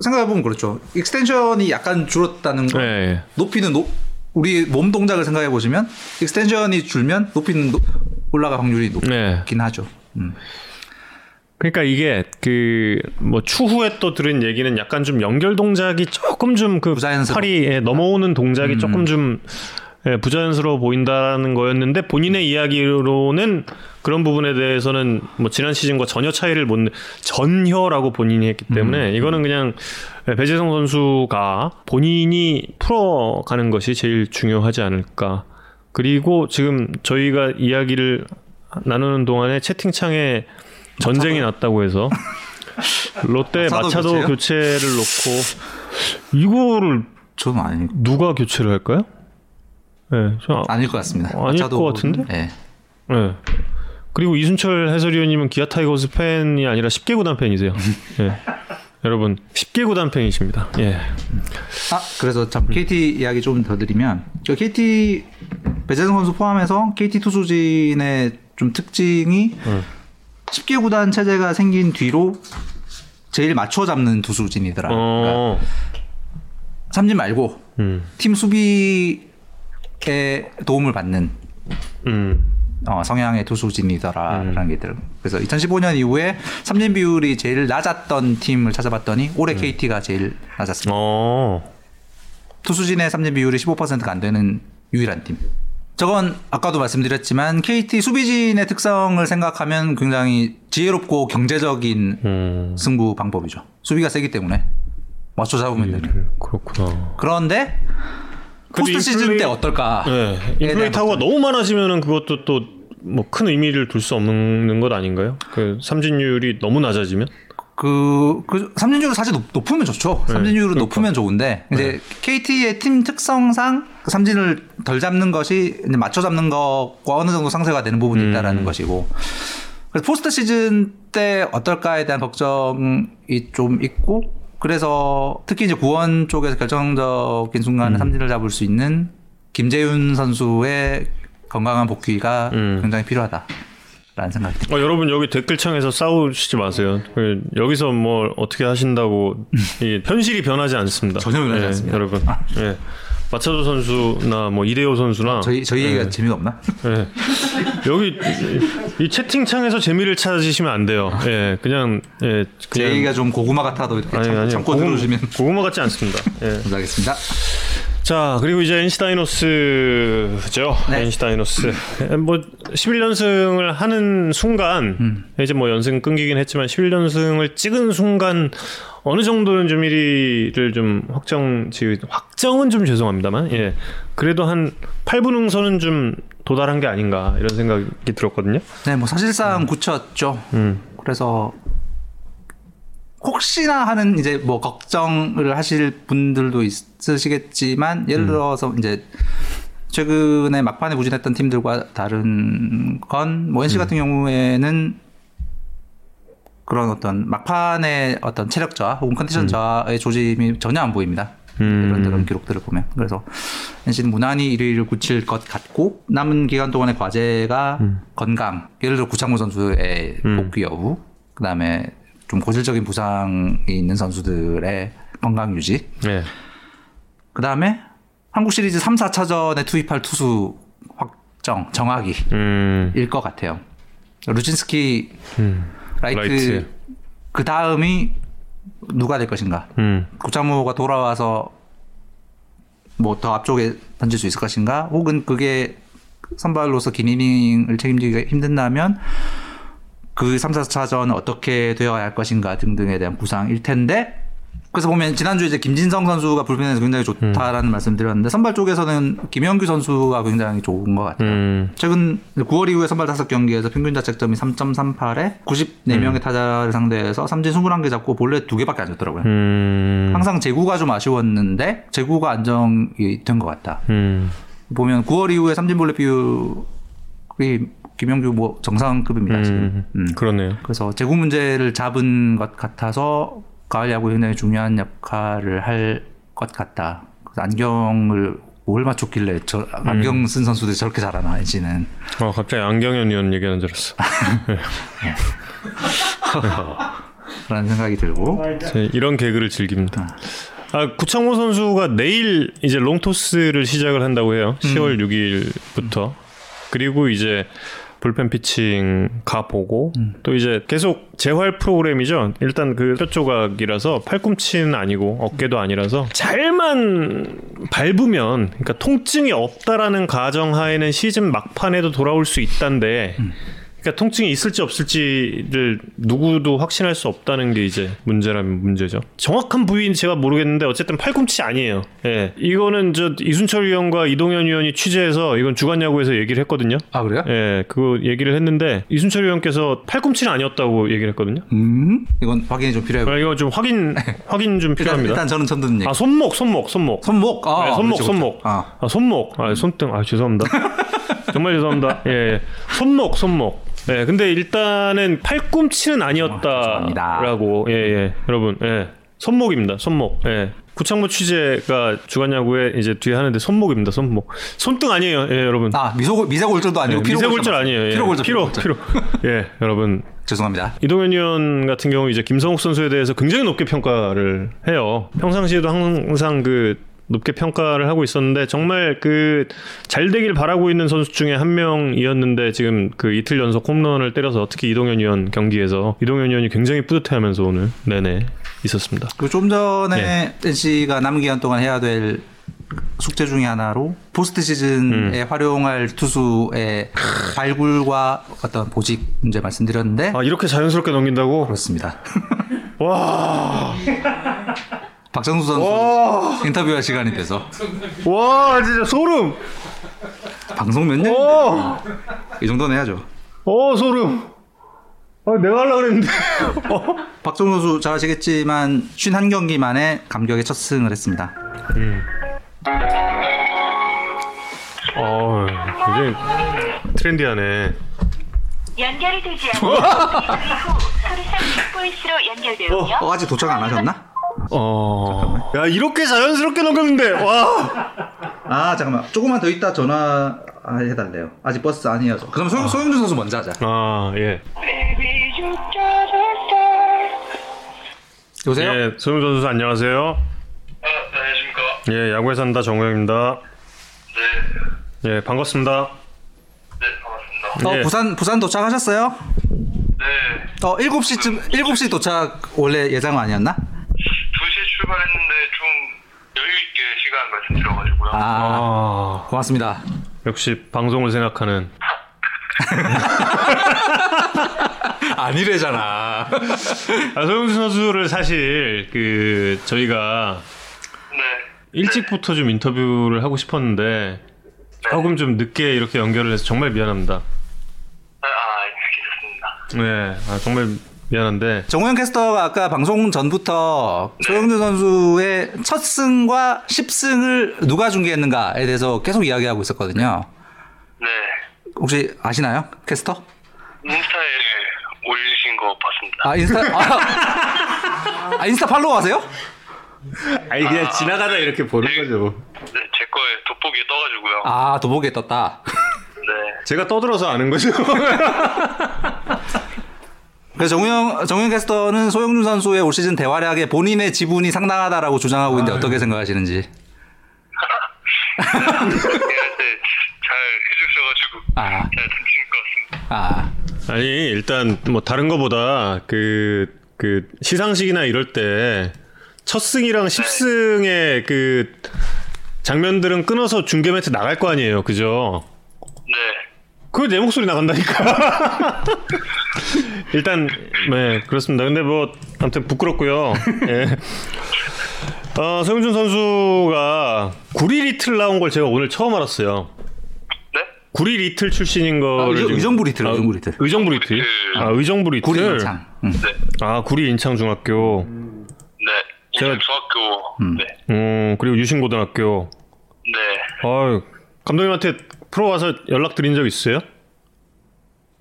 생각해 보면 그렇죠. extension이 약간 줄었다는 거. 예, 예. 높이는 높 우리 몸 동작을 생각해 보시면 extension이 줄면 높이는 높- 올라갈 확률이 네. 높긴 하죠. 음. 그러니까 이게 그 뭐 추후에 또 들은 얘기는 약간 좀 연결 동작이 조금 좀그 부자연스러워. 팔이 예, 넘어오는 동작이 조금 좀 예, 부자연스러워 보인다는 거였는데 본인의 이야기로는 그런 부분에 대해서는 뭐 지난 시즌과 전혀 차이를 못 내- 전혀라고 본인이 했기 때문에 이거는 그냥 예, 배재성 선수가 본인이 풀어가는 것이 제일 중요하지 않을까. 그리고 지금 저희가 이야기를 나누는 동안에 채팅창에 전쟁이 났다고 해서 롯데 마차도 마차도 교체요? 교체를 놓고 이거를 저는 아니 누가 교체를 할까요? 네, 저, 아, 아닐 것 같습니다. 아닐 마차도- 것 같은데? 네. 네. 그리고 이순철 해설위원님은 기아 타이거스 팬이 아니라 10개 구단 팬이세요. 예. (laughs) 여러분 10개 구단 팬이십니다. 예. 아 그래서 참 KT 이야기 좀 더 드리면 저 KT 배재성 선수 포함해서 KT 투수진의 좀 특징이 음. 10개 구단 체제가 생긴 뒤로 제일 맞춰 잡는 투수진이더라. 그러니까 어. 삼진 말고 음. 팀 수비에 도움을 받는 음. 어, 성향의 투수진이더라라는 게 있더라고요. 그래서 2015년 이후에 삼진 비율이 제일 낮았던 팀을 찾아봤더니 올해 KT가 제일 낮았습니다. 어. 투수진의 삼진 비율이 15%가 안 되는 유일한 팀. 저건 아까도 말씀드렸지만 KT 수비진의 특성을 생각하면 굉장히 지혜롭고 경제적인 음. 승부 방법이죠. 수비가 세기 때문에 맞춰 잡으면 되는. 그렇구나. 그런데 포스트 시즌 인플레이- 때 어떨까? 네. 인플레이 타구가 너무 많아지면은 그것도 또 뭐 큰 의미를 둘 수 없는 것 아닌가요? 그 삼진율이 너무 낮아지면? 그, 그 삼진율은 사실 높, 높으면 좋죠. 삼진율은 그러니까. 높으면 좋은데 이제 KT의 팀 특성상 그 삼진을 덜 잡는 것이 맞춰 잡는 것과 어느 정도 상쇄가 되는 부분이 음. 있다라는 것이고 그래서 포스트 시즌 때 어떨까에 대한 걱정이 좀 있고 그래서 특히 이제 구원 쪽에서 결정적인 순간에 음. 삼진을 잡을 수 있는 김재윤 선수의 건강한 복귀가 음. 굉장히 필요하다 라는 생각이 듭니다. 어, 여러분 여기 댓글창에서 싸우시지 마세요. 그, 여기서 뭐 어떻게 하신다고 이 현실이 변하지 않습니다. 전혀 변하지 예, 않습니다. 여러분. 예. 마차도 선수나 뭐 이대호 선수나 저희 저희 얘기가 재미가 없나? 예. 여기 이, 이 채팅창에서 재미를 찾으시면 안 돼요. 예, 그냥 예, 제 그냥 얘기가 좀 고구마 같아도 이렇게 아니 참, 아니 참고 고구- 들어주시면 고구마 같지 않습니다. 예. (laughs) 감사하겠습니다. 자 그리고 이제 NC 다이노스죠. 네. NC 다이노스 뭐 11연승을 하는 순간 음. 이제 뭐 연승 끊기긴 했지만 11연승을 찍은 순간 어느 정도는 좀 1위를 좀 확정 지 확정은 좀 죄송합니다만 예 그래도 한 8분 응선은 좀 도달한 게 아닌가 이런 생각이 들었거든요. 네, 뭐 사실상 굳혔죠. 음. 그래서 혹시나 하는 이제 뭐 걱정을 하실 분들도 있으시겠지만 예를 들어서 이제 최근에 막판에 부진했던 팀들과 다른 건뭐 NC 같은 경우에는 그런 어떤 막판의 어떤 체력 저하 혹은 컨디션 저하의 조짐이 전혀 안 보입니다. 음. 이런 이런 기록들을 보면 그래서 NC는 무난히 1위를 굳힐 것 같고 남은 기간 동안의 과제가 건강 예를 들어 구창모 선수의 음. 복귀 여부 그다음에 좀 고질적인 부상이 있는 선수들의 건강 유지 네. 그 다음에 한국 시리즈 3, 4차전에 투입할 투수 확정 정하기일 음. 것 같아요. 루친스키 음. 라이트, 라이트. 그 다음이 누가 될 것인가? 음. 구창모가 돌아와서 뭐 더 앞쪽에 던질 수 있을 것인가? 혹은 그게 선발로서 긴 이닝을 책임지기가 힘든다면 그 3, 4차전 어떻게 되어야 할 것인가 등등에 대한 구상일 텐데 그래서 보면 지난주에 이제 김진성 선수가 불펜에서 굉장히 좋다라는 말씀 드렸는데 선발 쪽에서는 김영규 선수가 굉장히 좋은 것 같아요. 음. 최근 9월 이후에 선발 5경기에서 평균 자책점이 3.38에 94명의 타자를 상대해서 삼진 21개 잡고 본래 2개밖에 안 줬더라고요. 음. 항상 제구가 좀 아쉬웠는데 제구가 안정이 된 것 같다. 음. 보면 9월 이후에 삼진 볼넷 비율이 김영규 뭐 정상급입니다 지금. 음. 음. 그러네요. 그래서 제구 문제를 잡은 것 같아서 가을 야구 굉장히 중요한 역할을 할 것 같다. 그래서 안경을 뭘 맞췄길래 저 안경 쓴 선수들이 저렇게 잘하나 NC는 어 갑자기 안경현 위원 얘기하는 줄 알았어. 라는 생각이 들고 제 이런 개그를 즐깁니다. 아, 구창모 선수가 내일 이제 롱토스를 시작을 한다고 해요. 10월 6일부터. 그리고 이제 불펜 피칭 가 보고 또 이제 계속 재활 프로그램이죠. 일단 그 뼈 조각이라서 팔꿈치는 아니고 어깨도 아니라서 잘만 밟으면 그러니까 통증이 없다라는 가정하에는 시즌 막판에도 돌아올 수 있단데 그러니까 통증이 있을지 없을지를 누구도 확신할 수 없다는 게 이제 문제라면 문제죠. 정확한 부위는 제가 모르겠는데 어쨌든 팔꿈치 아니에요. 예. 이거는 저 이순철 위원과 이동현 위원이 취재해서 이건 주간 야구에서 얘기를 했거든요. 아 그래요? 예, 그거 얘기를 했는데 이순철 위원께서 팔꿈치는 아니었다고 얘기를 했거든요. 음 이건 확인이 좀 필요해. 아, 이거 좀 확인 (laughs) 확인 좀 필요합니다. 일단 저는 처음 듣는 얘기. 아 손목 손목 손목. 손목. 아, 네, 손목 손목. 아. 아 손목. 아 손등. 아 죄송합니다. (laughs) 정말 죄송합니다. 예, 예. 손목 손목. 네, 근데 일단은 팔꿈치는 아니었다라고. 예, 예. 여러분, 예. 손목입니다. 손목. 예. 구창모 취재가 주간야구에 이제 뒤에 하는데 손목입니다. 손목. 손등 아니에요. 예, 여러분. 아 미소 미세골절도 아니고 예, 미세골절 아니에요. 예. 피로골절. 피로, 피로. (laughs) 예, 여러분. 죄송합니다. 이동현 위원 같은 경우 이제 김성욱 선수에 대해서 굉장히 높게 평가를 해요. 평상시에도 항상 그 높게 평가를 하고 있었는데 정말 그 잘 되길 바라고 있는 선수 중에 한 명이었는데 지금 그 이틀 연속 홈런을 때려서 특히 이동현 위원 경기에서 이동현 위원이 굉장히 뿌듯해하면서 오늘 내내 있었습니다. 그리고 좀 전에 네. NC가 남은 기간 동안 해야 될 숙제 중에 하나로 포스트 시즌에 음. 활용할 투수의 발굴과 어떤 보직 문제 말씀드렸는데 아 이렇게 자연스럽게 넘긴다고? 그렇습니다. 와, (laughs) 박정수 선수 와, 인터뷰할 시간이 돼서 와 진짜 소름. 방송 몇 년? 오, 이 정도는 해야죠. 오 소름. 아 내가 하려 그랬는데. 어? 박정수 선수 잘 아시겠지만 51 경기 만에 감격의 첫 승을 했습니다. 어, 굉장히 트렌디하네. 연결이 되지 이후 소리산 빅보이스로 연결되오며 어, 아직 도착 안 하셨나? 어, 야 이렇게 자연스럽게 넘겼는데 와. 아 잠깐만 조금만 더 있다 전화 해달래요. 아직 버스 아니어서. 그럼 소, 소영준 선수 먼저 하자. 아 예. 여보세요? 예, 소영 선수 안녕하세요. 아, 네, 안녕하십니까. 예, 야구에 산다 정우영입니다. 네, 예, 반갑습니다. 네, 반갑습니다. 어, 예. 부산 부산 도착하셨어요? 네, 어 7시쯤 7시 도착 원래 예상 아니었나? 2시에 출발했는데 좀 여유있게 시간 말씀드려가지고요. 아, 아, 고맙습니다. 역시 방송을 생각하는. (laughs) 아니래잖아. 아, 소영준 선수를 사실 그 저희가 네. 일찍부터 좀 인터뷰를 하고 싶었는데 조금 좀 늦게 이렇게 연결을 해서 정말 미안합니다. 아, 아 괜찮습니다. 네, 아, 정말 미안한데 정우영 캐스터가 아까 방송 전부터 소영준 선수의 첫 승과 10승을 누가 중계했는가에 대해서 계속 이야기하고 있었거든요. 네. 혹시 아시나요? 캐스터? 인스타에 올리신 거 봤습니다. 아, 인스타, 아, (laughs) 아, 인스타 팔로우 하세요? 아니 그냥 지나가다 이렇게 보는 거죠. 네, 제 거에 돋보기에 떠가지고요. 아, 도보기에 떴다. 네. 제가 떠들어서 아는 거죠. (laughs) 그래서 정우영, 정우영 캐스터는 소영준 선수의 올 시즌 대활약에 본인의 지분이 상당하다라고 주장하고 있는데 어떻게 생각하시는지. 얘한테 (laughs) 잘 해주셔가지고 아. 잘 다친 것 같습니다. 아, 아니 일단 뭐 다른 거보다 그, 그 시상식이나 이럴 때 첫 승이랑 10승의 그 장면들은 끊어서 중계 멘트 나갈 거 아니에요, 그죠? 네. 그거 내 목소리 나간다니까. (laughs) 일단 네 그렇습니다. 근데 뭐 아무튼 부끄럽고요. 예. 어, 소형준 선수가 구리 리틀 나온 걸 제가 오늘 처음 알았어요. 네? 구리 리틀 출신인 거를 의정- 지금- 의정 부 리틀, 아, 의정부 리틀. 의정부 리틀. 아 의정부 리틀. 구리 인창. 응. 네. 아 구리 인창 중학교. 네. 제가- 중학교. 음. 네. 음 그리고 유신고등학교. 네. 아유 감독님한테 프로 와서 연락 드린 적 있어요?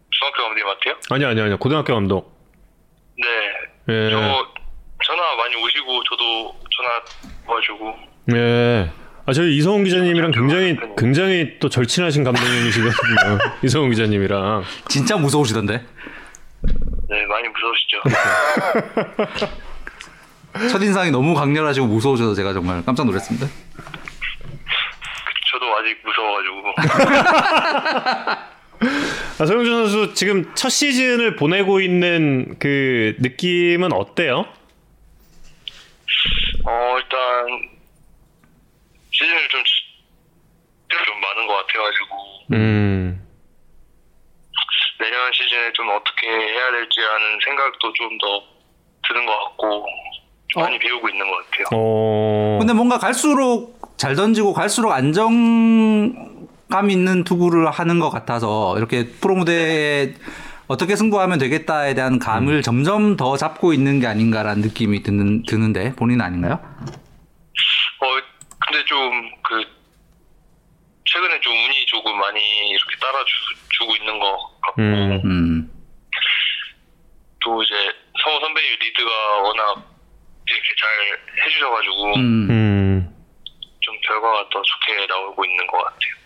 중학교 감독님한테요? 아니 아니 아니 고등학교 감독. 네. 예. 저 전화 많이 오시고 저도 전화 와가지고 예. 아 저희 이성훈 기자님이랑 굉장히 굉장히 또 절친하신 감독님이시거든요. (laughs) 이성훈 기자님이랑. 진짜 무서우시던데. 네 많이 무서우시죠. (laughs) 첫인상이 너무 강렬하시고 무서우셔서 제가 정말 깜짝 놀랐습니다. 저도 아직 무서워가지고. (laughs) 아, 서영준 선수 지금 첫 시즌을 보내고 있는 그 느낌은 어때요? 어 일단 시즌을 좀좀 많은 것 같아가지고 음. 내년 시즌에 좀 어떻게 해야 될지라는 생각도 좀 더 드는 것 같고 좀 많이 배우고 있는 것 같아요. 어. 근데 뭔가 갈수록 잘 던지고 갈수록 안정감 있는 투구를 하는 것 같아서 이렇게 프로 무대에 어떻게 승부하면 되겠다에 대한 감을 점점 더 잡고 있는 게 아닌가라는 느낌이 드는, 드는데 본인 아닌가요? 어 근데 좀 그 최근에 좀 운이 조금 많이 이렇게 따라주고 있는 것 같고 음. 음. 또 이제 성우 선배님 리드가 워낙 이렇게 잘 해주셔가지고 음. 음. 좀 결과가 더 좋게 나오고 있는 것 같아요.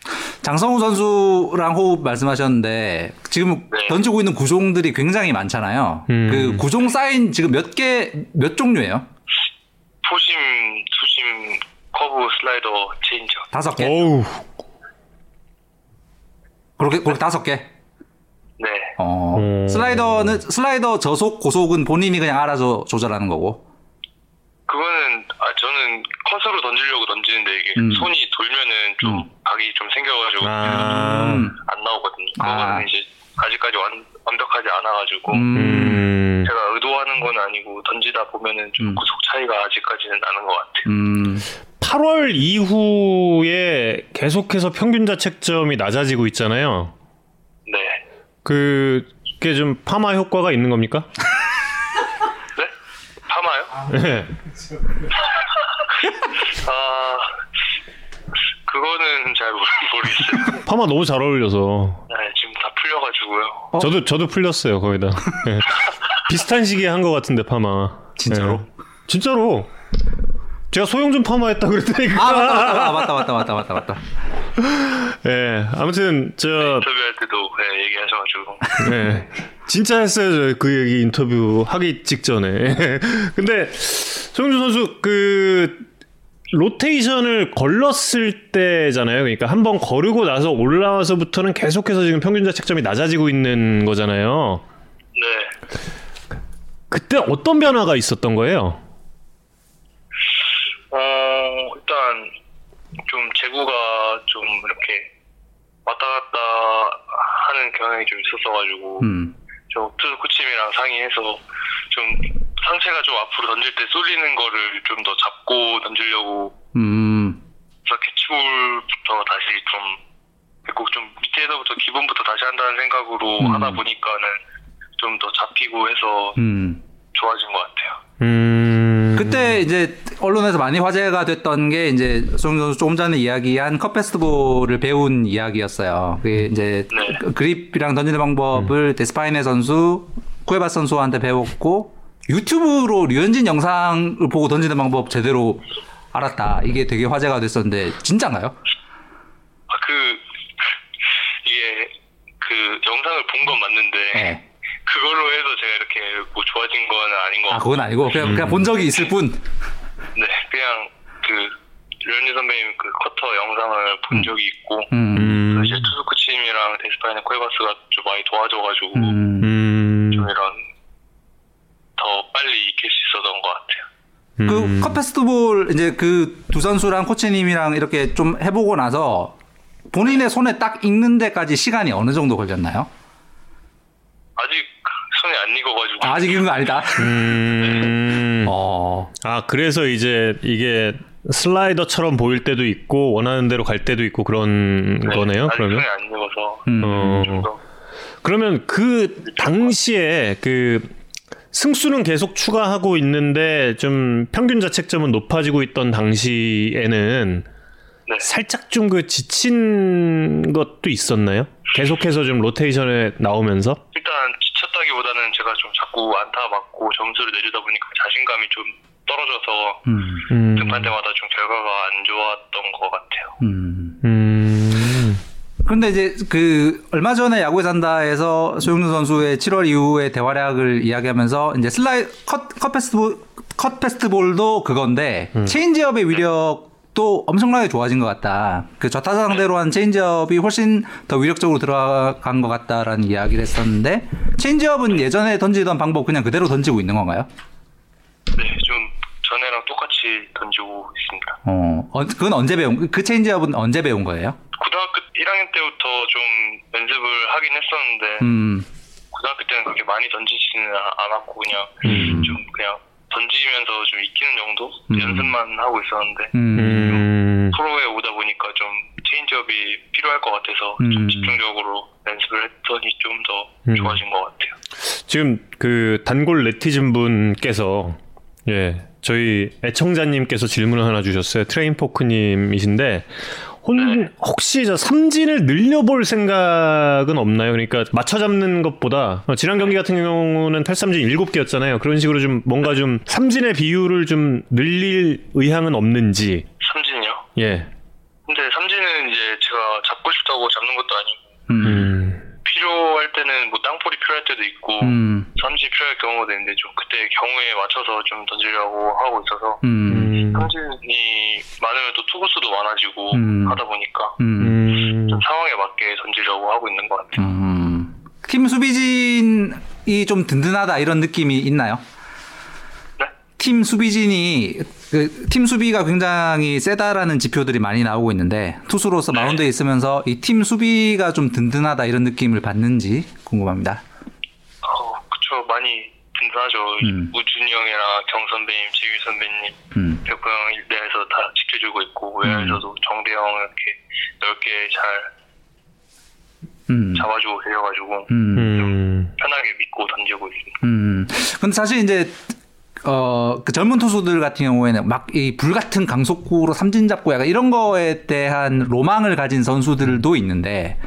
장성우 선수랑 호흡 말씀하셨는데 지금 네. 던지고 있는 구종들이 굉장히 많잖아요. 음. 그 구종 사인 지금 몇 개, 몇 종류예요? four-seam, two-seam, 커브, 슬라이더, 체인지업. 다섯 개? 어우. 그렇게, 그렇게 다섯 개? 네. 어. 음. 슬라이더는, 슬라이더 저속, 고속은 본인이 그냥 알아서 조절하는 거고. 그거는 아 저는 컷으로 던지려고 던지는데 이게 음. 손이 돌면은 좀 음. 각이 좀 생겨가지고 아. 음. 안 나오거든요. 아. 그거는 이제 아직까지 완, 완벽하지 않아가지고 음. 음. 제가 의도하는 건 아니고 던지다 보면은 좀 음. 구속 차이가 아직까지는 나는 것 같아요. 음. 8월 이후에 계속해서 평균 자책점이 낮아지고 있잖아요. 네. 그게 좀 파마 효과가 있는 겁니까? (laughs) 네? 네. 아 그거는 잘 모르- 모르겠어요. 파마 너무 잘 어울려서. 네, 지금 다 풀려가지고요. 어? 저도 저도 풀렸어요 거의 다. 네. (laughs) 비슷한 시기에 한 것 같은데 파마. 진짜로? 네. 진짜로. 제가 소영준 파마했다 그랬다니까. 아, 맞다, 맞다, 맞다, 맞다, 맞다, 맞다. (laughs) 예. 아무튼 저 인터뷰할 때도 네, 얘기하셔가지고 예. 진짜 했어요. 저그 얘기 인터뷰 하기 직전에. (laughs) 근데 소영준 선수 그 로테이션을 걸렀을 때잖아요. 그러니까 한 번 거르고 나서 올라와서부터는 계속해서 지금 평균 자책점이 낮아지고 있는 거잖아요. 네. 그때 어떤 변화가 있었던 거예요? 어 일단 좀 제구가 좀 이렇게 왔다 갔다 하는 경향이 좀 있었어가지고 음. 저 투수 코치님이랑 상의해서 좀 상체가 좀 앞으로 던질 때 쏠리는 거를 좀 더 잡고 던지려고 음. 그래서 캐치볼부터 다시 좀꼭좀 밑에서부터 기본부터 다시 한다는 생각으로 음. 하다 보니까는 좀 더 잡히고 해서 음. 좋아진 것 같아요. 음. 그때 이제 언론에서 많이 화제가 됐던 게 이제 송 선수 조금 전에 이야기한 컵 페스티벌을 배운 이야기였어요. 그게 이제 네. 그 그립이랑 던지는 방법을 데스파이네 선수, 쿠에바 선수한테 배웠고 유튜브로 류현진 영상을 보고 던지는 방법 제대로 알았다. 이게 되게 화제가 됐었는데 진짜인가요? 아, 그 (laughs) 이게 그 영상을 본 건 맞는데 네. 그걸로 해서 제가 이렇게 뭐 좋아진 건 아닌 것 아 같고 그건 아니고 그냥, 그냥 본 적이 있을 뿐. 네 그냥 그 류현진 선배님 그 커터 영상을 본 적이 있고 음. 음. 그 이제 투수 코치님이랑 데스파이네 코에바스가 좀 많이 도와줘가지고 음. 음. 좀 이런 더 빨리 익힐 수 있었던 것 같아요. 음. 그 컵페스티벌 이제 그 두 선수랑 코치님이랑 이렇게 좀 해보고 나서 본인의 손에 딱 익는 데까지 시간이 어느 정도 걸렸나요? 아직 손이 안 익어가지고 아, 직 익은 거 아니다. 음. 어. 아 그래서 이제 이게 슬라이더처럼 보일 때도 있고 원하는 대로 갈 때도 있고 그런 네, 거네요. 아직 그러면 손이 안 익어서 음. 어. 그러면 그 당시에 그 승수는 계속 추가하고 있는데 좀 평균 자책점은 높아지고 있던 당시에는 네. 살짝 좀 그 지친 것도 있었나요? 계속해서 좀 로테이션에 나오면서 일단 지쳤다기보다는 제가 좀 자꾸 안타 맞고 점수를 내주다 보니까 자신감이 좀 떨어져서 음. 음. 등판 때마다 좀 결과가 안 좋았던 것 같아요. 음. 음. 그런데 이제 그 얼마 전에 야구에 산다에서 소형준 선수의 7월 이후의 대활약을 이야기하면서 이제 슬라이 cut, cut fastball cut fastball도 그건데 체인지업의 위력 도 엄청나게 좋아진 것 같다. 그 좌타자 상대로 한 체인지업이 훨씬 더 위력적으로 들어간 것 같다라는 이야기를 했었는데 체인지업은 예전에 던지던 방법 그냥 그대로 던지고 있는 건가요? 네, 좀 전에랑 똑같이 던지고 있습니다. 어, 어, 그건 언제 배운 그 체인지업은 언제 배운 거예요? 고등학교 1학년 때부터 좀 연습을 하긴 했었는데 음, 고등학교 때는 그렇게 많이 던지지는 않았고 그냥 음. 좀 그냥 던지면서 좀 익히는 정도 음. 연습만 하고 있었는데 음, 음. 프로에 오다 보니까 좀 체인지업이 필요할 것 같아서 음. 좀 집중적으로 연습을 했더니 좀더 음. 좋아진 것 같아요. 지금 그 단골 네티즌 분께서 예 저희 애청자님께서 질문을 하나 주셨어요. 트레인 포크님이신데 혼, 네. 혹시 저 삼진을 늘려볼 생각은 없나요? 그러니까 맞춰 잡는 것보다 어, 지난 경기 같은 경우는 탈삼진 7개였잖아요. 그런 식으로 좀 뭔가 좀 삼진의 비율을 좀 늘릴 의향은 없는지 삼진이요? 예. 근데 삼진은 이제 제가 잡고 싶다고 잡는 것도 아니고 음, 음. 필요할 때는 뭐 땅볼이 필요할 때도 있고 음, 삼진이 필요할 경우도 있는데 좀 그때 경우에 맞춰서 좀 던지려고 하고 있어서 음, 음. 삼진이 많으면 또 투구수도 많아지고 음. 하다 보니까 음. 음. 좀 상황에 맞게 던지려고 하고 있는 것 같아요. 음. 팀 수비진이 좀 든든하다 이런 느낌이 있나요? 네? 팀 수비진이 그 팀 수비가 굉장히 세다라는 지표들이 많이 나오고 있는데 투수로서 네. 마운드에 있으면서 이 팀 수비가 좀 든든하다 이런 느낌을 받는지 궁금합니다. 어, 그쵸 많이 든든하죠. 음. 우준이 형이랑 경 선배님, 재규 선배님, 음. 백호 형 일대에서 다 지켜주고 있고 외야에서도 정대 형 이렇게 넓게 잘 음. 잡아주고 계셔가지고 음. 음. 편하게 믿고 던지고 있습니다. 음. 근데 사실 이제 어, 그 젊은 투수들 같은 경우에는 막 이 불같은 강속구로 삼진 잡고 약간 이런 거에 대한 로망을 가진 선수들도 있는데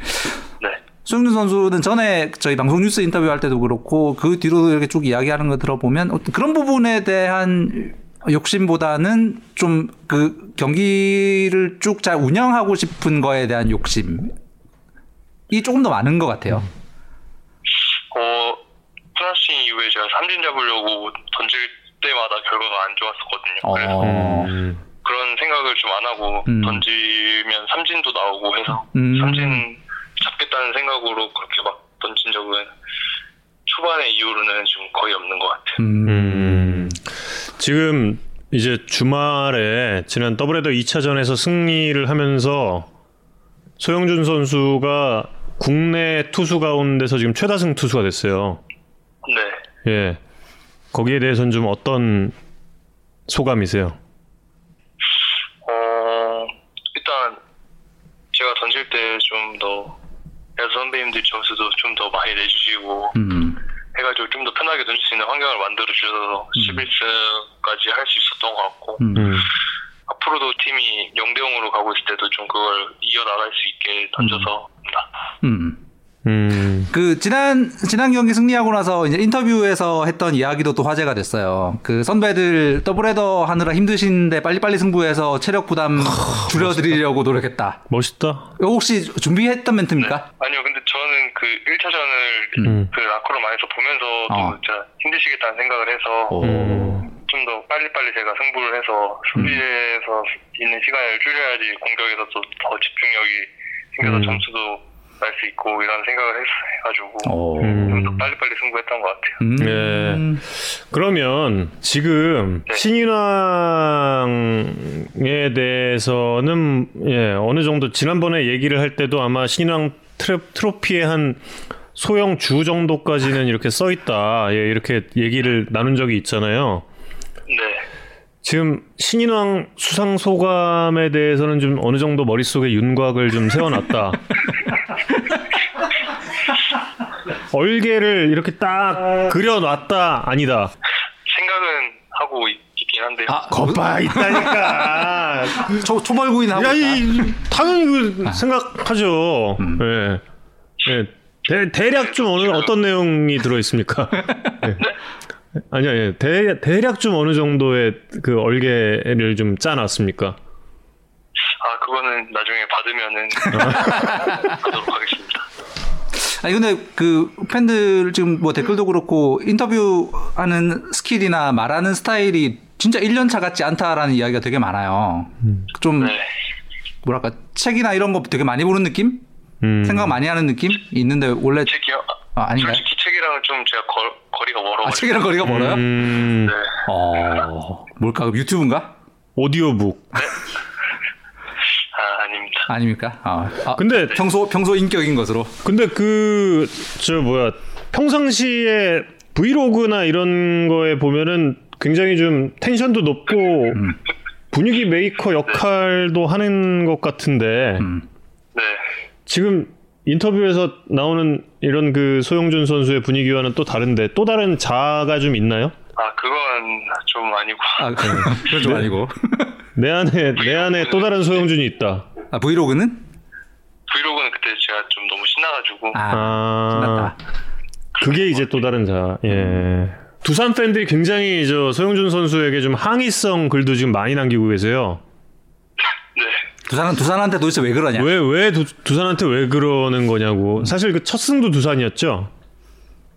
네. 소형준 선수는 전에 저희 방송 뉴스 인터뷰할 때도 그렇고 그 뒤로도 이렇게 쭉 이야기하는 거 들어보면 어떤 그런 부분에 대한 욕심보다는 좀 그 경기를 쭉 잘 운영하고 싶은 거에 대한 욕심이 조금 더 많은 것 같아요. 어, 플라싱 이후에 제가 삼진 잡으려고 던질 때마다 결과가 안 좋았었거든요. 그래서 어. 음. 그런 생각을 좀 안 하고 음. 던지면 삼진도 나오고 해서 음. 삼진 잡겠다는 생각으로 그렇게 막 던진 적은 초반의 이후로는 좀 거의 없는 것 같아요. 음. 음. 지금 이제 주말에 지난 더블헤더 2차전에서 승리를 하면서 소영준 선수가 국내 투수 가운데서 지금 최다승 투수가 됐어요. 네. 예. 거기에 대해서는 좀 어떤 소감이세요? 어, 일단 제가 던질 때 좀 더 선배님들 점수도 좀 더 많이 내주시고 음. 해가지고 좀 더 편하게 던질 수 있는 환경을 만들어 주셔서 11승까지 할 수 있었던 것 같고 음. 음. 앞으로도 팀이 0대 0으로 가고 있을 때도 좀 그걸 이어나갈 수 있게 던져서 음. 음. 그 지난 지난 경기 승리하고 나서 이제 인터뷰에서 했던 이야기도 또 화제가 됐어요. 그 선배들 더블헤더 하느라 힘드신데 빨리빨리 승부해서 체력 부담 줄여드리려고 노력했다. 멋있다. 이거 혹시 준비했던 멘트입니까? 아니요 근데 저는 그 1차전을 음. 그 라커룸 안에서 보면서 어. 또 진짜 힘드시겠다는 생각을 해서 음. 좀더 빨리빨리 제가 승부를 해서 수비에서 있는 시간을 줄여야지 공격에서 또 더 집중력이 생겨서 음. 점수도 날 수 있고 이런 생각을 했, 해가지고 어. 음. 좀더 빨리빨리 승부했던 것 같아요. 음. 네. 그러면 지금 네. 신인왕에 대해서는 예, 어느 정도 지난번에 얘기를 할 때도 아마 신인왕 트로, 트로피에 한 소형 주 정도까지는 이렇게 써 있다. 예, 이렇게 얘기를 나눈 적이 있잖아요. 네. 지금 신인왕 수상 소감에 대해서는 좀 어느 정도 머릿속에 윤곽을 좀 세워놨다. (laughs) 얼개를 이렇게 딱 그려놨다 아니다. 생각은 하고 있, 긴 한데 아, 거봐 있다니까. (laughs) 초, 초벌구인 하고 야. 이, 당연히 그 생각하죠. 예. 예. 대, 대략 좀 어느 어떤 내용이 들어 있습니까? (laughs) 예. 아니요, 예. 대, 대략 좀 어느 정도의 그 얼개를 좀 짜놨습니까? 아 그거는 나중에 받으면은 (laughs) 하도록 하겠습니다. 아니 근데 그 팬들 지금 뭐 댓글도 그렇고 인터뷰하는 skill이나 말하는 스타일이 진짜 1년 차 같지 않다라는 이야기가 되게 많아요. 좀 네. 뭐랄까 책이나 이런 거 되게 많이 보는 느낌? 음. 생각 많이 하는 느낌? 있는데 원래 책이요? 아, 아닌가요? 솔직히 책이랑은 좀 제가 거, 거리가 멀어가지고 아, 책이랑 거리가 멀어요? 음, 네. 어 뭘까 유튜브인가? 오디오북. 아 아닙니까? 아, 아, 근데 평소 평소 인격인 것으로. 근데 그 저 뭐야 평상시에 vlog나 이런 거에 보면은 굉장히 좀 tension도 높고 분위기 메이커 역할도 하는 것 같은데 음. 네. 지금 인터뷰에서 나오는 이런 그 소형준 선수의 분위기와는 또 다른데 또 다른 자아가 좀 있나요? 아 그건 좀 아니고 아 그건 좀 아니고. 내 안에 내 안에 또 다른 소영준이 있다. 아 브이로그는? 브이로그는 그때 제가 좀 너무 신나가지고 아, 아, 신났다. 그게 이제 또 다른 자. 예. 두산 팬들이 굉장히 저 소영준 선수에게 좀 항의성 글도 지금 많이 남기고 계세요. (laughs) 네. 두산은 두산한테 도대체 왜 그러냐? 왜 왜 두산한테 왜 그러는 거냐고. 사실 그 첫 승도 두산이었죠.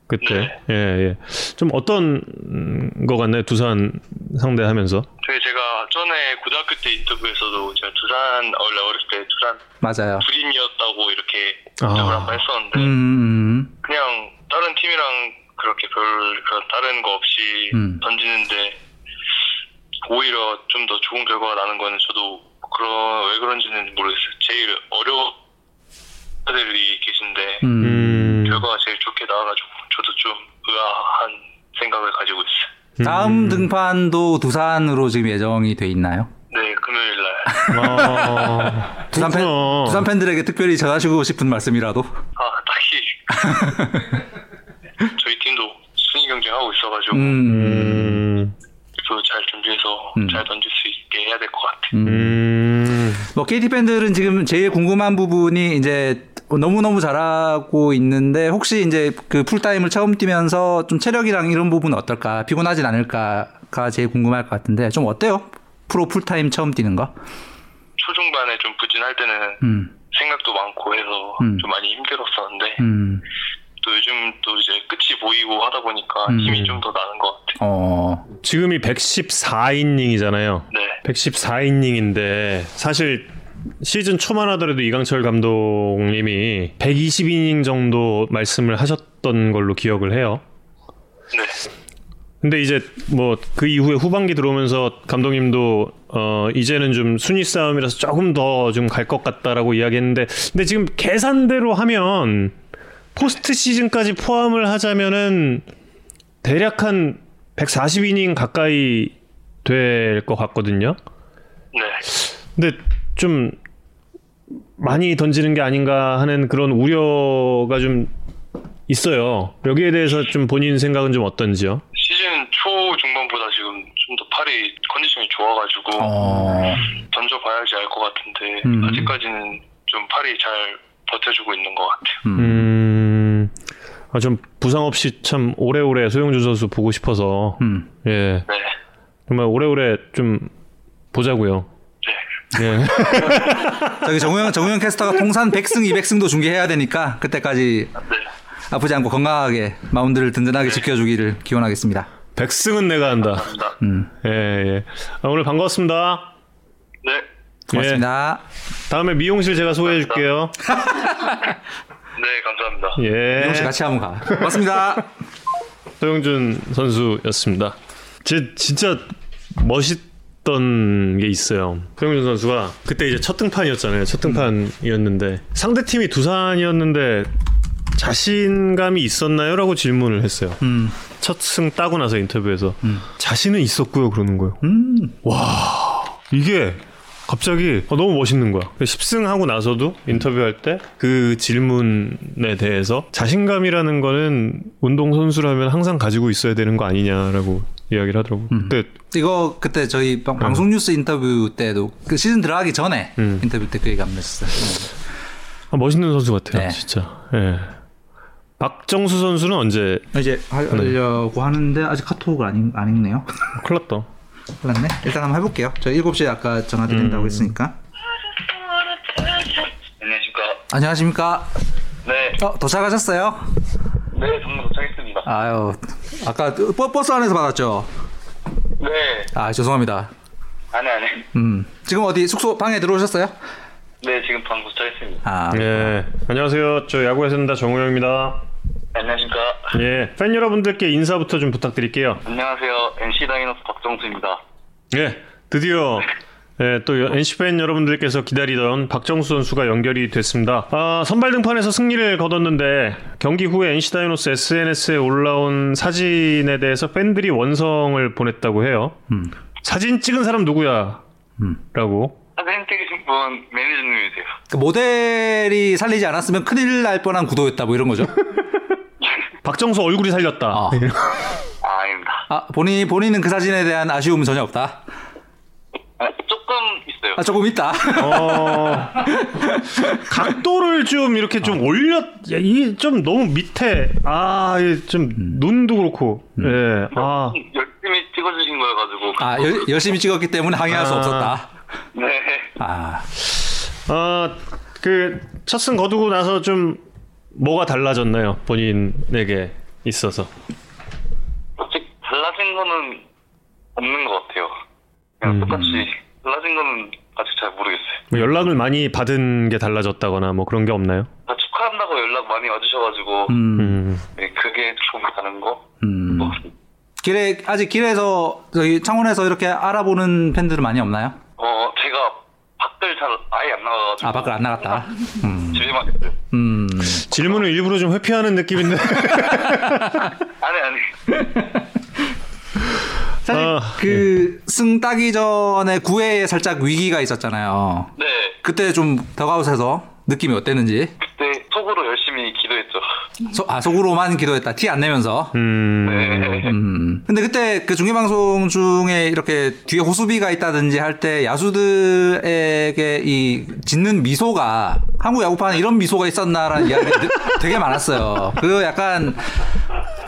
그때. 예, 예. 좀 어떤 음, 거 같나요? 두산 상대하면서. 저희 제가 전에 고등학교 때 인터뷰에서도 제가 두산 원래 어렸을 때 두산 맞아요. 불인이었다고 이렇게 아. 인터뷰를 한번 했었는데 음, 그냥 다른 팀이랑 그렇게 별 그런 다른 거 없이 음. 던지는데 오히려 좀 더 좋은 결과가 나는 거는 저도 그런 왜 그런지는 모르겠어요. 제일 어려운 애들이 계신데 음. 음. 결과가 제일 좋게 나와가지고 저도 좀 의아한 생각을 가지고 있어요. 다음 등판도 두산으로 지금 예정이 돼 있나요? 네 금요일 날. 아, (laughs) 두산 팬. 두산 팬들에게 특별히 전하시고 싶은 말씀이라도. 아 딱히 (laughs) 저희 팀도 순위 경쟁하고 있어가지고 음. 음. 또잘 준비해서 음. 잘 던질 수 있게 해야 될 것 같아요. 음. 뭐 KT 팬들은 지금 제일 궁금한 부분이 이제 너무 너무 잘하고 있는데 혹시 이제 그 풀타임을 처음 뛰면서 좀 체력이랑 이런 부분은 어떨까 피곤하진 않을까가 제일 궁금할 것 같은데 좀 어때요? 프로 풀타임 처음 뛰는 거? 초중반에 좀 부진할 때는 음, 생각도 많고 해서 음. 좀 많이 힘들었었는데 음, 또 요즘 또 이제 끝이 보이고 하다 보니까 음. 힘이 좀 더 나는 것 같아요. 어, 지금이 114이닝이잖아요. 네. 114이닝인데 사실 시즌 초만 하더라도 이강철 감독님이 120이닝 정도 말씀을 하셨던 걸로 기억을 해요. 네. 근데 이제 뭐 그 이후에 후반기 들어오면서 감독님도 어 이제는 좀 순위 싸움이라서 조금 더 좀 갈 것 같다라고 이야기했는데 근데 지금 계산대로 하면 포스트 시즌까지 포함을 하자면은 대략 한 140이닝 가까이 될 것 같거든요. 네. 근데 좀 많이 던지는 게 아닌가 하는 그런 우려가 좀 있어요. 여기에 대해서 좀 본인 생각은 좀 어떤지요? 시즌 초 중반보다 지금 좀 더 팔이 컨디션이 좋아가지고 어. 던져봐야지 알 것 같은데 음. 아직까지는 좀 팔이 잘 버텨주고 있는 것 같아요. 음, 아, 좀 부상 없이 참 오래오래 소영준 선수 보고 싶어서 음. 예 네. 정말 오래오래 좀 보자고요. 네. 예. (laughs) 저기 정우영 정우영 캐스터가 통산 100승 200승도 중계해야 되니까 그때까지 네. 아프지 않고 건강하게 마운드를 든든하게 지켜주기를 기원하겠습니다. 백승은 내가 한다. 감사합니다. 음. 예 예. 아, 오늘 반갑습니다. 네. 고맙습니다. 다음에 미용실 제가 소개해 줄게요. 네, 감사합니다. 예. 미용실 같이 한번 가. 고맙습니다. (laughs) 소영준 선수였습니다. 제 진짜 멋있 던 게 있어요. 소영준 선수가 그때 이제 첫 등판이었잖아요. 첫 등판이었는데 상대 팀이 두산이었는데 자신감이 있었나요?라고 질문을 했어요. 음. 첫승 따고 나서 인터뷰에서 자신은 있었고요 그러는 거예요. 음. 와 이게 갑자기 어, 너무 멋있는 거야. 10승 하고 나서도 인터뷰할 때 그 질문에 대해서 자신감이라는 거는 운동 선수라면 항상 가지고 있어야 되는 거 아니냐라고 이야기를 하더라고. 근데 이거 그때 저희 방, 방송 뉴스 인터뷰 때도 그 시즌 들어가기 전에 음. 인터뷰 때 그 얘기 한번 했었어요. 아, 멋있는 선수 같아요, 네. 진짜. 예. 박정수 선수는 언제 이제 하려고 하는데 아직 카톡을 안, 읽, 안 읽네요. 큰일 났다. 몰랐네. 일단 한번 해볼게요. 저 7시에 아까 전화드린다고 했으니까. 안녕하십니까. 안녕하십니까. 네. 어, 도착하셨어요? 네, 방금 도착했습니다. 아유, 아까 버, 버스 안에서 받았죠? 네. 아, 죄송합니다. 아니, 아니. 음. 지금 어디 숙소 방에 들어오셨어요? 네, 지금 방금 도착했습니다. 아, 예. 안녕하세요. 저 야구의 선다 정우영입니다. 안녕하십니까. 예. 팬 여러분들께 인사부터 좀 부탁드릴게요. 안녕하세요. NC 다이노스 박정수입니다. 예, 드디어 예, 또 NC팬 여러분들께서 기다리던 박정수 선수가 연결이 됐습니다. 아, 선발 등판에서 승리를 거뒀는데 경기 후에 NC 다이노스 SNS에 올라온 사진에 대해서 팬들이 원성을 보냈다고 해요. 음. 사진 찍은 사람 누구야? 음. 아, 라고. 사진 찍으신 분 매니저님이세요. 그 모델이 살리지 않았으면 큰일 날 뻔한 구도였다, 뭐 이런 거죠? (laughs) 박정수 얼굴이 살렸다. 아. 아, 아닙니다. 아, 본인이, 본인은 그 사진에 대한 아쉬움은 전혀 없다. 아, 조금. 아, 있다. 어, 각도를 좀 이렇게 좀 올렸, 이 좀 너무 밑에, 아, 이좀 눈도 그렇고, 예, 아, 열심히 찍어주신 거여가지고. 아, 열, 열심히 찍었기 때문에 항의할 수 아. 없었다. 네. 아, 어, 그, 첫승 거두고 나서 좀, 뭐가 달라졌나요? 본인에게 있어서. 솔직히 달라진 거는 없는 것 같아요. 그냥 음. 똑같이 달라진 거는 아직 잘 모르겠어요. 뭐 연락을 많이 받은 게 달라졌다거나 뭐 그런 게 없나요? 다 축하한다고 연락 많이 와주셔가지고 음, 음, 네, 그게 좀 다른 거. 음. 뭐, 길에, 아직 길에서, 저기 창원에서 이렇게 알아보는 팬들은 많이 없나요? 어 제가 밖을 잘 아예 안 나가가지고 아, 밖을 안 나갔다. (laughs) 음, 집에만 있어요. 음. 질문을 일부러 좀 회피하는 느낌인데. (laughs) 아니 아니. (laughs) 사실 아, 그승 따기 전에 9회에 살짝 위기가 있었잖아요. 네 그때 좀 더가웃에서 느낌이 어땠는지. 그때 속으로 열심히 기도했죠. 소, 아 속으로만 기도했다. 티 안 내면서. 음, 네. 음. 근데 그때 그 중계 방송 중에 이렇게 뒤에 호수비가 있다든지 할 때 야수들에게 이 짓는 미소가 한국 야구판에 이런 미소가 있었나라는 이야기가 되- 되게 많았어요. 그 약간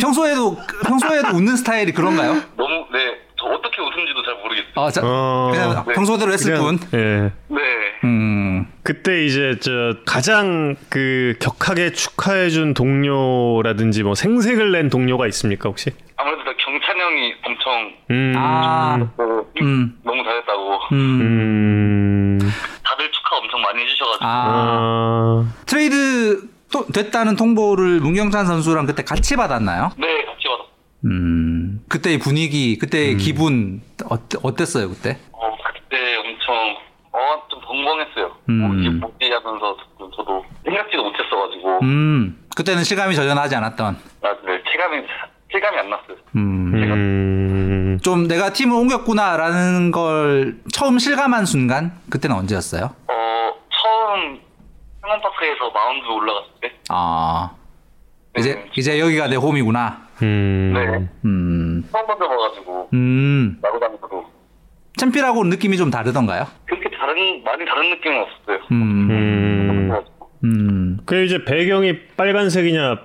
평소에도 평소에도 웃는 스타일이 그런가요? 너무 네저 어떻게 웃은지도 잘 모르겠어요. 어, 자, 어, 그냥 네. 평소대로 했을 그냥, 뿐. 예. 네. 음. 그때 이제 저 가장 그 격하게 축하해준 동료라든지 뭐 생색을 낸 동료가 있습니까 혹시? 아무래도 다 경찬 형이 엄청 음, 아, 어, 음. 너무 잘했다고 음. 음, 다들 축하 엄청 많이 해주셔가지고 아, 아, 트레이드 또 됐다는 통보를 문경찬 선수랑 그때 같이 받았나요? 네 같이 받았. 음. 그때의 분위기, 그때의 기분 어때, 어땠어요 그때? 어, 그때 엄청 어, 좀 벙벙했어요. 음. 뭐 뭐지 하면서 좀 저도 생각지도 못했어가지고 음. 그때는 실감이 전혀 나지 않았던. 아, 네, 체감이 체감이 안 났어요. 음. 음, 좀 내가 팀을 옮겼구나라는 걸 처음 실감한 순간 그때는 언제였어요? 상원파크에서 마운드 올라갔을 때, 아. 이제 이제 여기가 내 홈이구나. 음, 네, 음, 처음 던져봐가지고. 음, 나고다니도. 챔피라고 느낌이 좀 다르던가요? 그렇게 다른 많이 다른 느낌은 없었어요. 음, 음. 음, 그 이제 배경이 빨간색이냐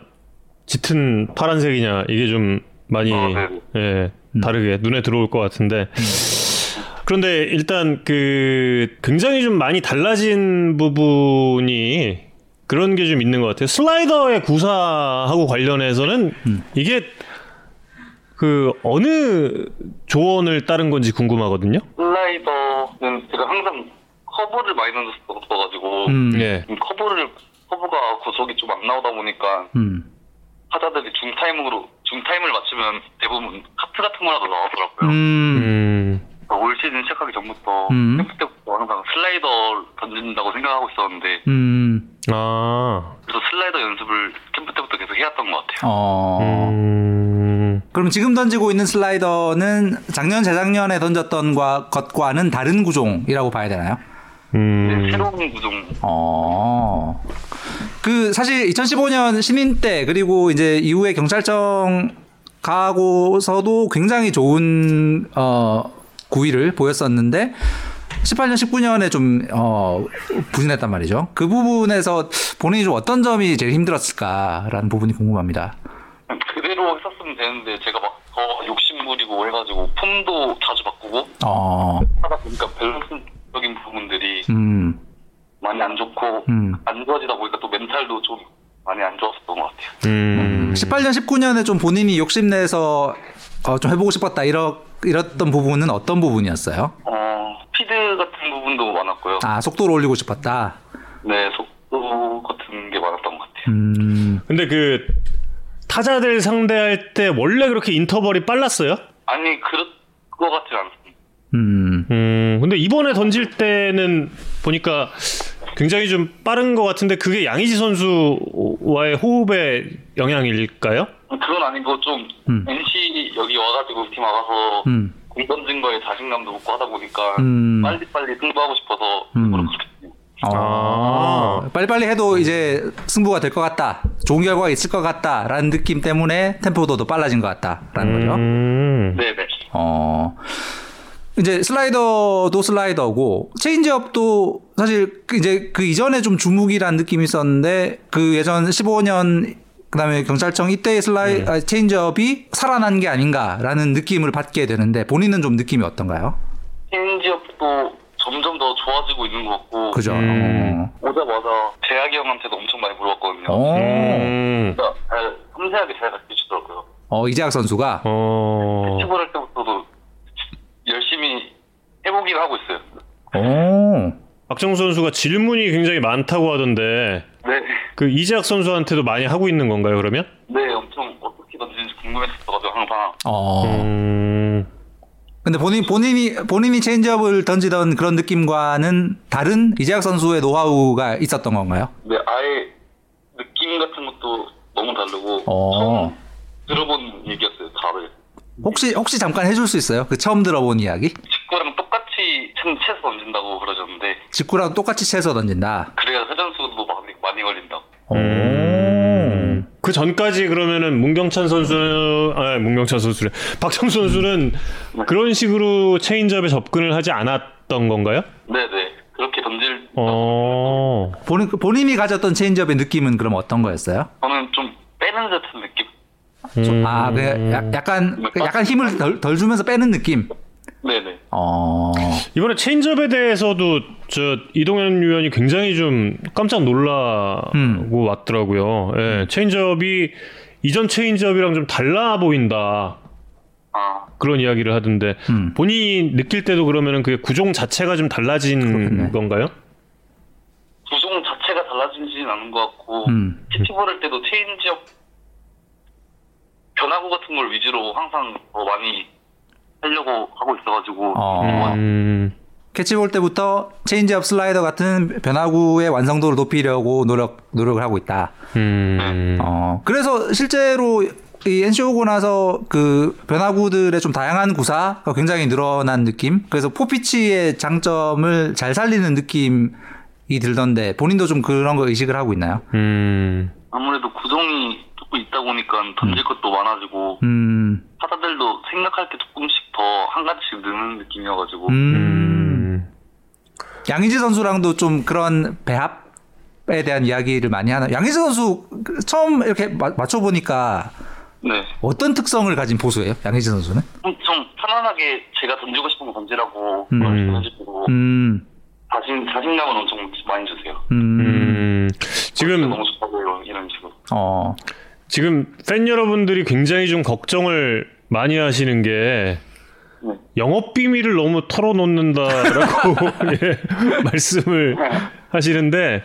짙은 파란색이냐 이게 좀 많이 어, 네네. 예, 다르게 눈에 들어올 것 같은데 그런데 일단 그 굉장히 좀 많이 달라진 부분이 그런 게 좀 있는 것 같아요. 슬라이더의 구사하고 관련해서는 이게 그 어느 조언을 따른 건지 궁금하거든요. 슬라이더는 제가 항상 커브를 많이 던졌어가지고 음, 예. 음, 커브를 커브가 구속이 좀 안 나오다 보니까 음, 타자들이 중타이밍으로 중타이밍을 맞추면 대부분 커트 같은 거라도 나오더라고요. 음, 음. 올 시즌 시작하기 전부터 음. 캠프 때부터 항상 슬라이더 던진다고 생각하고 있었는데 음, 아. 그래서 슬라이더 연습을 캠프 때부터 계속 해왔던 것 같아요. 어. 음. 그럼 지금 던지고 있는 슬라이더는 작년 재작년에 던졌던 과- 것과는 다른 구종이라고 봐야 되나요? 음. 네, 새로운 구종 어. 그 사실 2015년 신인 때 그리고 이제 이후에 경찰청 가고서도 굉장히 좋은 어 구위를 보였었는데 18년 19년에 좀 어, 부진했단 말이죠. 그 부분에서 본인이 좀 어떤 점이 제일 힘들었을까라는 부분이 궁금합니다. 그대로 했었으면 되는데 제가 막 더 욕심부리고 해가지고 폼도 자주 바꾸고 어, 하다 보니까 밸런스적인 부분들이 음, 많이 안 좋고 음. 안 좋아지다 보니까 또 멘탈도 좀 많이 안 좋았었던 것 같아요. 음. 18년 19년에 좀 본인이 욕심내서 어, 좀 해보고 싶었다 이러, 이랬던 부분은 어떤 부분이었어요? 어, 스피드 같은 부분도 많았고요. 아 속도를 올리고 싶었다. 네, 속도 같은 게 많았던 것 같아요. 음, 근데 그 타자들 상대할 때 원래 그렇게 인터벌이 빨랐어요? 아니, 그럴 것 같진 않습니다. 음, 음. 근데 이번에 던질 때는 보니까 굉장히 좀 빠른 것 같은데 그게 양의지 선수와의 호흡의 영향일까요? 그건 아니고 좀 음. NC 여기 와가지고 팀 와서 음, 공 던진 거에 자신감도 없고 하다 보니까 음. 빨리빨리 승부하고 싶어서 음. 됐어요. 어, 빨리빨리 해도 이제 승부가 될 것 같다. 좋은 결과가 있을 것 같다 라는 느낌 때문에 템포도 더 빨라진 것 같다 라는 거죠. 음. 네네. 어. 이제 슬라이더도 슬라이더고 체인지업도 사실 그 이제 그 이전에 좀 주목이라는 느낌이 있었는데 그 예전 15년 그다음에 경찰청 이때의 슬라이 아, 체인지업이 살아난 게 아닌가라는 느낌을 받게 되는데 본인은 좀 느낌이 어떤가요? 체인지업도 점점 더 좋아지고 있는 것 같고 그죠? 음. 오자마자 재학이 형한테도 엄청 많이 물어봤거든요. 어. 음. 진짜 잘 섬세하게 잘 가르쳐주더라고요. 어, 이재학 선수가 어. 피치볼 할 때부터도 열심히 해보긴 하고 있어요. 어. 박정수 선수가 질문이 굉장히 많다고 하던데 네. 그 이재학 선수한테도 많이 하고 있는 건가요 그러면? 네, 엄청 어떻게 던지는지 궁금했었어가지고 항상. 어. 음. 근데 본인 본인이 본인이 체인지업을 던지던 그런 느낌과는 다른 이재학 선수의 노하우가 있었던 건가요? 네, 아예 느낌 같은 것도 너무 다르고 어. 처음 들어본 얘기였어요, 다들. 혹시 혹시 잠깐 해줄 수 있어요? 그 처음 들어본 이야기? 직구랑 똑같이 참 채서 던진다고 그러셨는데 직구랑 똑같이 채서 던진다. 그래야 회전수도 많이, 많이 걸린다 고. 음. 그 전까지 그러면은 문경찬 선수는 아 문경찬 선수래 박정수 선수는 그런 식으로 체인지업에 접근을 하지 않았던 건가요? 네네. 그렇게 던질 어. 본인 본인이 가졌던 체인지업의 느낌은 그럼 어떤 거였어요? 저는 좀 빼는 듯한 느낌? 음. 아, 그 야- 약간 그 약간 힘을 덜, 덜 주면서 빼는 느낌. 네네. 어. 이번에 체인지업에 대해서도 저 이동현 위원이 굉장히 좀 깜짝 놀라고 음. 왔더라고요. 예, 체인지업이 이전 체인지업이랑 좀 달라 보인다. 아, 그런 이야기를 하던데 음. 본인이 느낄 때도 그러면은 그 구종 자체가 좀 달라진 그렇겠네. 건가요? 구종 자체가 달라지지는 않은 것 같고 음. 캐치볼 할 때도 체인지업 변화구 같은 걸 위주로 항상 더 많이 하려고 하고 있어가지고 어. 음, 캐치볼 때부터 체인지업 슬라이더 같은 변화구의 완성도를 높이려고 노력 노력을 하고 있다. 음, 어, 그래서 실제로 이 NC 오고 나서 그 변화구들의 좀 다양한 구사가 굉장히 늘어난 느낌. 그래서 포피치의 장점을 잘 살리는 느낌이 들던데 본인도 좀 그런 거 의식을 하고 있나요? 음, 아무래도 구종이 조금 있다 보니까 던질 것도 많아지고 음, 타자들도 생각할 게 조금씩 더 한 가지씩 느는 느낌이어가지고 음. 음. 양의지 선수랑도 좀 그런 배합에 대한 이야기를 많이 하나. 양의지 선수 그 처음 이렇게 마- 맞춰보니까 네. 어떤 특성을 가진 보수예요? 양의지 선수는? 좀, 좀 편안하게 제가 던지고 싶은 거 던지라고 음. 던지고 음, 자신 자신감은 엄청 많이 주세요. 음, 음. 지금 너무 좋다고요 이런 식으로. 어, 지금 팬 여러분들이 굉장히 좀 걱정을 많이 하시는 게 네. 영업 비밀을 너무 털어놓는다라고 (laughs) (laughs) 예, 말씀을 하시는데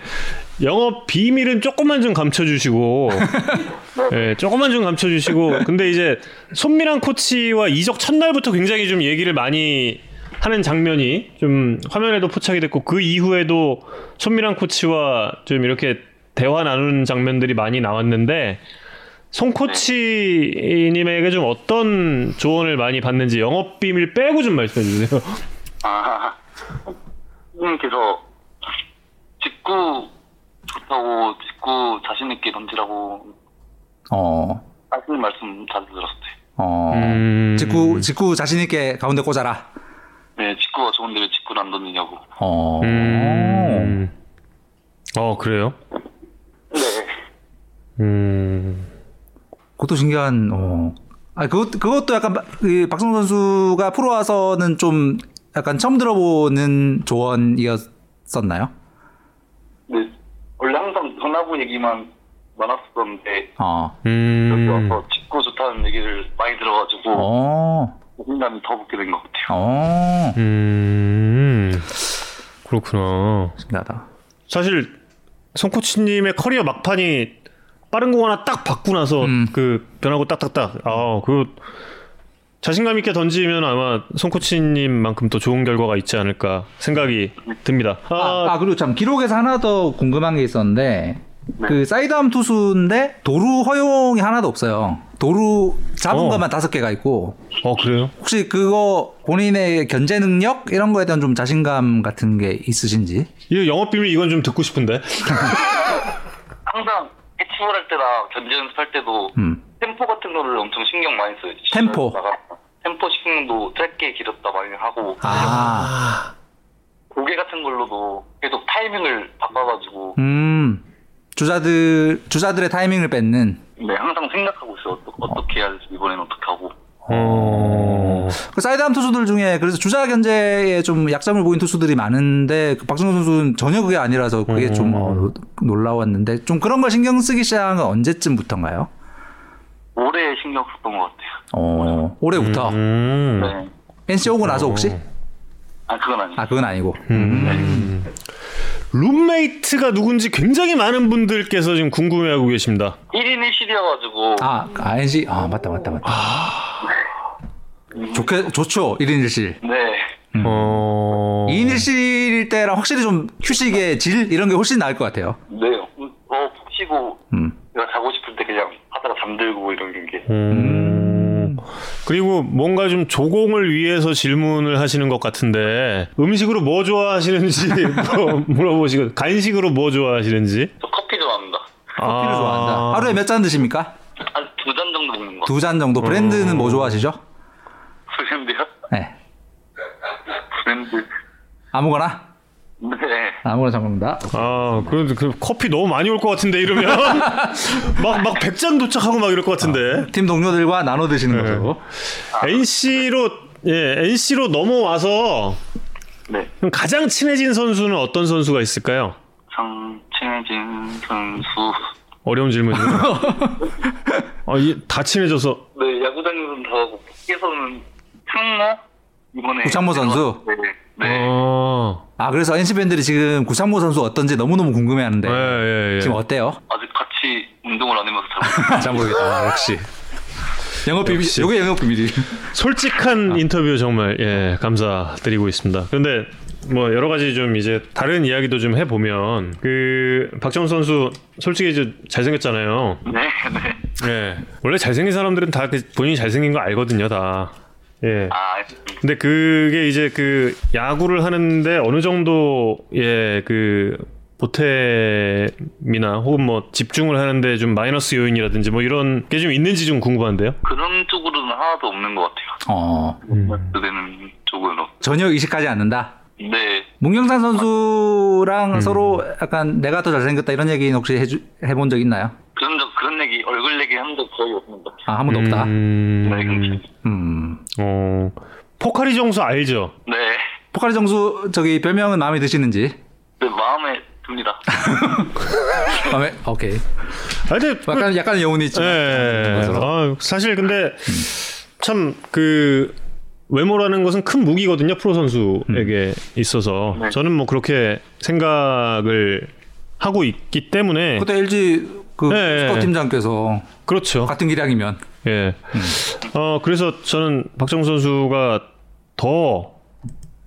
영업 비밀은 조금만 좀 감춰주시고 (laughs) 예, 조금만 좀 감춰주시고 근데 이제 손미란 코치와 이적 첫날부터 굉장히 좀 얘기를 많이 하는 장면이 좀 화면에도 포착이 됐고 그 이후에도 손미란 코치와 좀 이렇게 대화 나누는 장면들이 많이 나왔는데 송 코치님에게 좀 어떤 조언을 많이 받는지 영업 비밀 빼고 좀 말씀해 주세요. 아, 선생님께서 직구 좋다고 직구 자신 있게 던지라고 어, 하시는 말씀 자주 들었어요. 어. 음. 직구, 직구 자신 있게 가운데 꽂아라. 네, 직구가 좋은데 왜 직구를 안 던지냐고. 어. 음. 어 그래요? 네. 음. 그것도 신기한, 어. 아, 그것, 그것도 약간, 마- 그 박성 선수가 프로 와서는 좀 약간 처음 들어보는 조언이었었나요? 네. 원래 항상 변화구 얘기만 많았었는데 어. 여기 음. 와서 직구 좋다는 얘기를 많이 들어가지고 어. 자신감이 더 붙게 된 것 같아요. 어. 음. 그렇구나. 신기하다. 사실 송 코치님의 커리어 막판이 빠른 공 하나 딱 받고 나서 음. 그 변하고 딱딱딱. 아, 그 자신감 있게 던지면 아마 송 코치님만큼 더 좋은 결과가 있지 않을까 생각이 듭니다. 아, 아, 아, 그리고 참 기록에서 하나 더 궁금한 게 있었는데 그 사이드암 투수인데 도루 허용이 하나도 없어요. 도루 잡은 어. 것만 다섯 개가 있고 어 그래요? 혹시 그거 본인의 견제 능력 이런 거에 대한 좀 자신감 같은 게 있으신지? 이거 영업 비밀 이건 좀 듣고 싶은데. 항상 캐치볼 할 때나 견제 연습할 때도 음. 템포 같은 거를 엄청 신경 많이 써요. 템포? 템포 신경도 짧게 길었다 많이 하고 아, 고개 같은 걸로도 계속 타이밍을 바꿔가지고 음. 주자들 주자들의 타이밍을 뺏는. 네 항상 생각하고 있어요. 어떠, 어떻게 해야 지 이번에는 어떻게 하고 어. 그 사이드암 투수들 중에 그래서 주자 견제에 좀 약점을 보인 투수들이 많은데 그 박정수 선수는 전혀 그게 아니라서 그게 좀 어, 놀라웠는데 좀 그런 걸 신경 쓰기 시작한 건 언제쯤부터인가요? 오래 신경 썼던 것 같아요. 어, 올해부터 음. 네. NC 오고 나서 혹시? 아 그건 아니에요. 아 그건 아니고. 룸메이트가 누군지 굉장히 많은 분들께서 지금 궁금해하고 계십니다. 1인 1실이어가지고 아, 아 NC 아 맞다 맞다 맞다. 좋게 좋죠 1인 1실. 네 어. 2인 1실일 때랑 확실히 좀 휴식의 질 이런 게 훨씬 나을 것 같아요. 네. 어, 푹 쉬고 음. 내가 자고 싶을 때 그냥 하다가 잠들고 이런 게 음. 그리고 뭔가 좀 조공을 위해서 질문을 하시는 것 같은데 음식으로 뭐 좋아하시는지 (laughs) 뭐 물어보시고 간식으로 뭐 좋아하시는지 저 커피 좋아합니다. 커피를 좋아한다. 하루에 몇 잔 드십니까? 한 두 잔 정도 먹는 거. 두 잔 정도. 브랜드는 뭐 좋아하시죠? 브랜드요? 네. 브랜드. 아무거나 네. 아무거나 상관입니다. 아, 그, 그 커피 너무 많이 올 것 같은데 이러면 (laughs) 막막 100잔 도착하고 막 이럴 것 같은데. 팀 동료들과 나눠 드시는 거죠. NC로 예, NC로 넘어와서 네. 그럼 가장 친해진 선수는 어떤 선수가 있을까요? 상 친해진 선수. 어려운 질문이에요. (laughs) 아, 이, 다 친해져서 네, 야구장에서는 다 하고 밖에서는 창모 이번에 구창모 선수? 네. 네. 어. 아 그래서 NC 팬들이 지금 구창모 선수 어떤지 너무 너무 궁금해하는데 예, 예, 예. 지금 어때요? 아직 같이 운동을 안 해봐서 잘 (laughs) 모르겠다. 아, 역시. 영업 비밀. 역시. 요게 영업 비밀이. 솔직한 인터뷰 정말 예 감사드리고 있습니다. 그런데 뭐 여러 가지 좀 이제 다른 이야기도 좀 해보면 그 박정 선수 솔직히 이제 잘생겼잖아요. 네, 네. 예 원래 잘생긴 사람들은 다 그 본인이 잘생긴 거 알거든요 다. 예. 아, 근데 그게 이제 그 야구를 하는데 어느 정도 예그 보탬이나 혹은 뭐 집중을 하는데 좀 마이너스 요인이라든지 뭐 이런 게 좀 있는지 좀 궁금한데요. 그런 쪽으로는 하나도 없는 것 같아요. 어. 되는 쪽으로. 전혀 의식하지 않는다. 네, 문경산 선수랑 서로 약간 내가 더 잘생겼다 이런 얘기는 혹시 해주, 해본 적 있나요? 그런 적, 그런 얘기, 얼굴 얘기 한 적 거의 없는 것 같아요. 아, 한 번도 없다. 음, 네, 그렇죠. 음. 어 포카리 정수 알죠? 네, 포카리 정수 저기 별명은 마음에 드시는지? 네, 마음에 듭니다. (laughs) 마음에 오케이. 아, 근데 그- 약간 약간 여운이 있지만. 예. 서로. 아, 사실 근데 참 그 외모라는 것은 큰 무기거든요 프로 선수에게 있어서 네. 저는 뭐 그렇게 생각을 하고 있기 때문에 그때 LG 그 네, 네. 팀장께서 그렇죠. 같은 기량이면 예. 어 그래서 저는 박정 선수가 더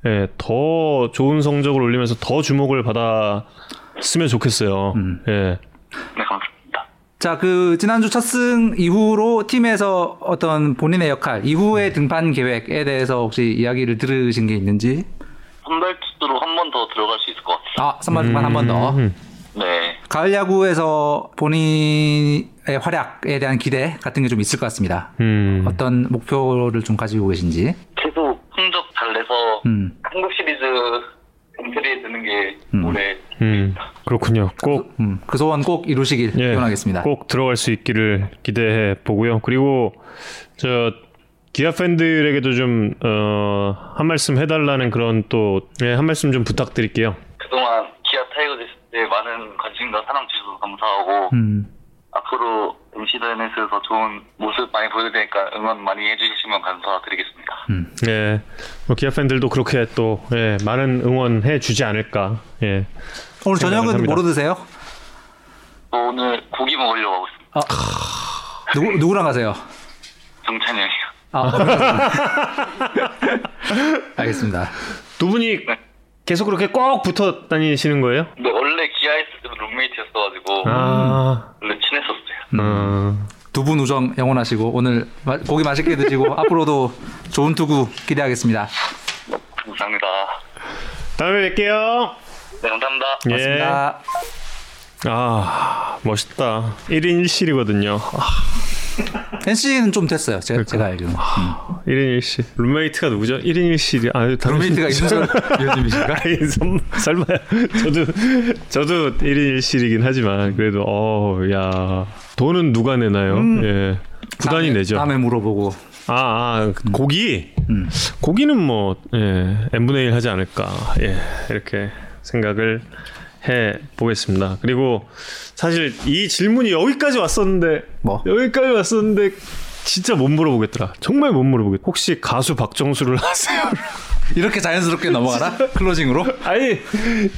예, 더 좋은 성적을 올리면서 더 주목을 받았으면 좋겠어요. 예. 네. 자, 그 지난주 첫승 이후로 팀에서 어떤 본인의 역할, 이후의 등판 계획에 대해서 혹시 이야기를 들으신 게 있는지? 선발 투수로 한 번 더 들어갈 수 있을 것 같아요. 아, 선발 등판 한번 더. 음. 네, 가을 야구에서 본인의 활약에 대한 기대 같은 게 좀 있을 것 같습니다. 음. 어떤 목표를 좀 가지고 계신지? 계속 성적 잘 내서 음. 한국 시리즈 엔트리에 드는 게 음. 올해 음. 그렇군요. 꼭 음, 그 소원 꼭 이루시길 예, 기원하겠습니다. 꼭 들어갈 수 있기를 기대해 보고요. 그리고 저 기아 팬들에게도 좀 어, 한 말씀 해달라는 그런 또 예, 한 말씀 좀 부탁드릴게요. 그동안 기아 타이거즈에 많은 관심과 사랑 주셔서 감사하고 음, 앞으로 MC다이너스에서 좋은 모습 많이 보여드리니까 응원 많이 해주시면 감사드리겠습니다. 음. 예, 뭐 기아 팬들도 그렇게 또 예, 많은 응원해 주지 않을까. 예. 오늘 저녁은 합니다. 뭐로 드세요? 또 오늘 고기 먹으려고 하고 있습니다. 누구, 누구랑 가세요? 정찬이 형이요. 아, (laughs) 알겠습니다. 두 분이 계속 그렇게 꼭 붙어 다니시는 거예요? 근데 원래 기아에 룸메이트였어가지고 아, 원래 친했었어요. 어, 두분 우정 영원하시고 오늘 마- 고기 맛있게 드시고 (laughs) 앞으로도 좋은 투구 기대하겠습니다. 감사합니다. 다음에 뵐게요. 네, 감사합니다. 예. 고맙습니다. 아, 멋있다. 1인 1실이거든요. NC는 좀 됐어요. 제가, 제가 알기로는. 음. 1인 1실. 룸메이트가 누구죠? 1인 1실이. 아, 다른 룸메이트가 이순철 위원님이신가? (laughs) 아니, 설- 설마 저도 저도 1인 1실이긴 하지만 그래도 어, 야. 돈은 누가 내나요? 예. 구단이 다음에- 내죠. 다음에 물어보고. 아, 아 고기. 음. 고기는 뭐 예, n분의 1 하지 않을까. 예. 이렇게 생각을 해 보겠습니다. 그리고 사실 이 질문이 여기까지 왔었는데 뭐? 여기까지 왔었는데 진짜 못 물어보겠더라. 정말 못 물어보겠. 혹시 가수 박정수를 하세요? (laughs) 이렇게 자연스럽게 넘어가라? 클로징으로? (laughs) 아니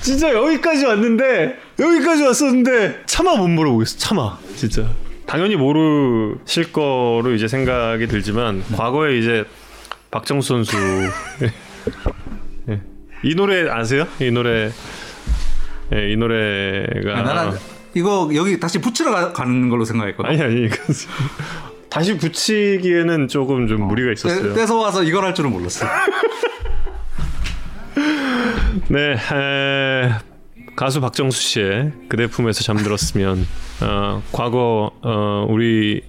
진짜 여기까지 왔는데 여기까지 왔었는데 차마 못 물어보겠어. 차마 진짜. 당연히 모르실 거로 이제 생각이 들지만 과거에 이제 박정수 선수 (laughs) 예. 이 노래 아세요? 이 노래 예, 이 노래가 아, 나는 이거 여기 다시 붙이러 가, 가는 걸로 생각했거든. 아니 아니 그- (laughs) 다시 붙이기에는 조금 좀 무리가 있었어요. 떼, 서 와서 이걸 할 줄은 몰랐어. (laughs) 네, 에, 가수 박정수 씨의 그대 품에서 잠들었으면 어, 과거 어, 우리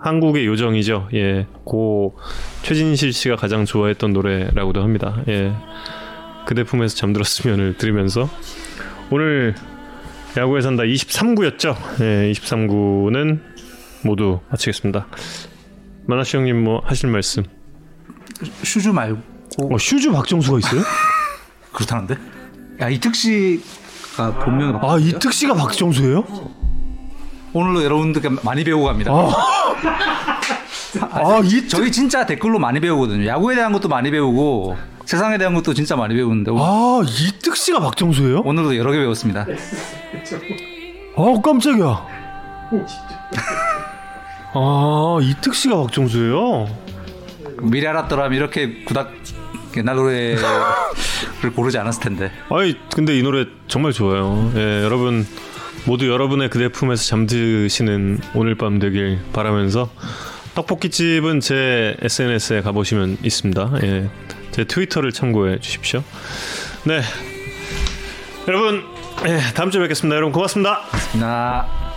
한국의 요정이죠. 예, 고 최진실 씨가 가장 좋아했던 노래라고도 합니다. 예, 그대 품에서 잠들었으면을 들으면서 (laughs) 오늘 야구에 산다 23구였죠. 예, 23구는 모두 마치겠습니다. 만화씨 형님 뭐 하실 말씀? 슈주 말고 어, 슈주 박정수가 있어요? (laughs) 그렇다는데? 야 이특 씨가 본명이 바- 아 이특 씨가 박정수예요? 오늘로 여러분들께 많이 배우고 갑니다. 아 (laughs) 이. 저희 진짜 댓글로 많이 배우거든요. 야구에 대한 것도 많이 배우고 세상에 대한 것도 진짜 많이 배우는데 오- 아 이특 씨가 박정수예요? 오늘도 여러 개 배웠습니다. 아 깜짝이야. 아 이특 씨가 박정수예요. 미리 알았더라면 이렇게 구닥 옛날 노래를 (laughs) 고르지 않았을 텐데. 아이 근데 이 노래 정말 좋아요. 예, 여러분 모두 여러분의 그대 품에서 잠드시는 오늘 밤 되길 바라면서 떡볶이집은 제 SNS에 가보시면 있습니다. 예, 제 트위터를 참고해 주십시오. 네, 여러분 예, 다음 주에 뵙겠습니다. 여러분 고맙습니다. 나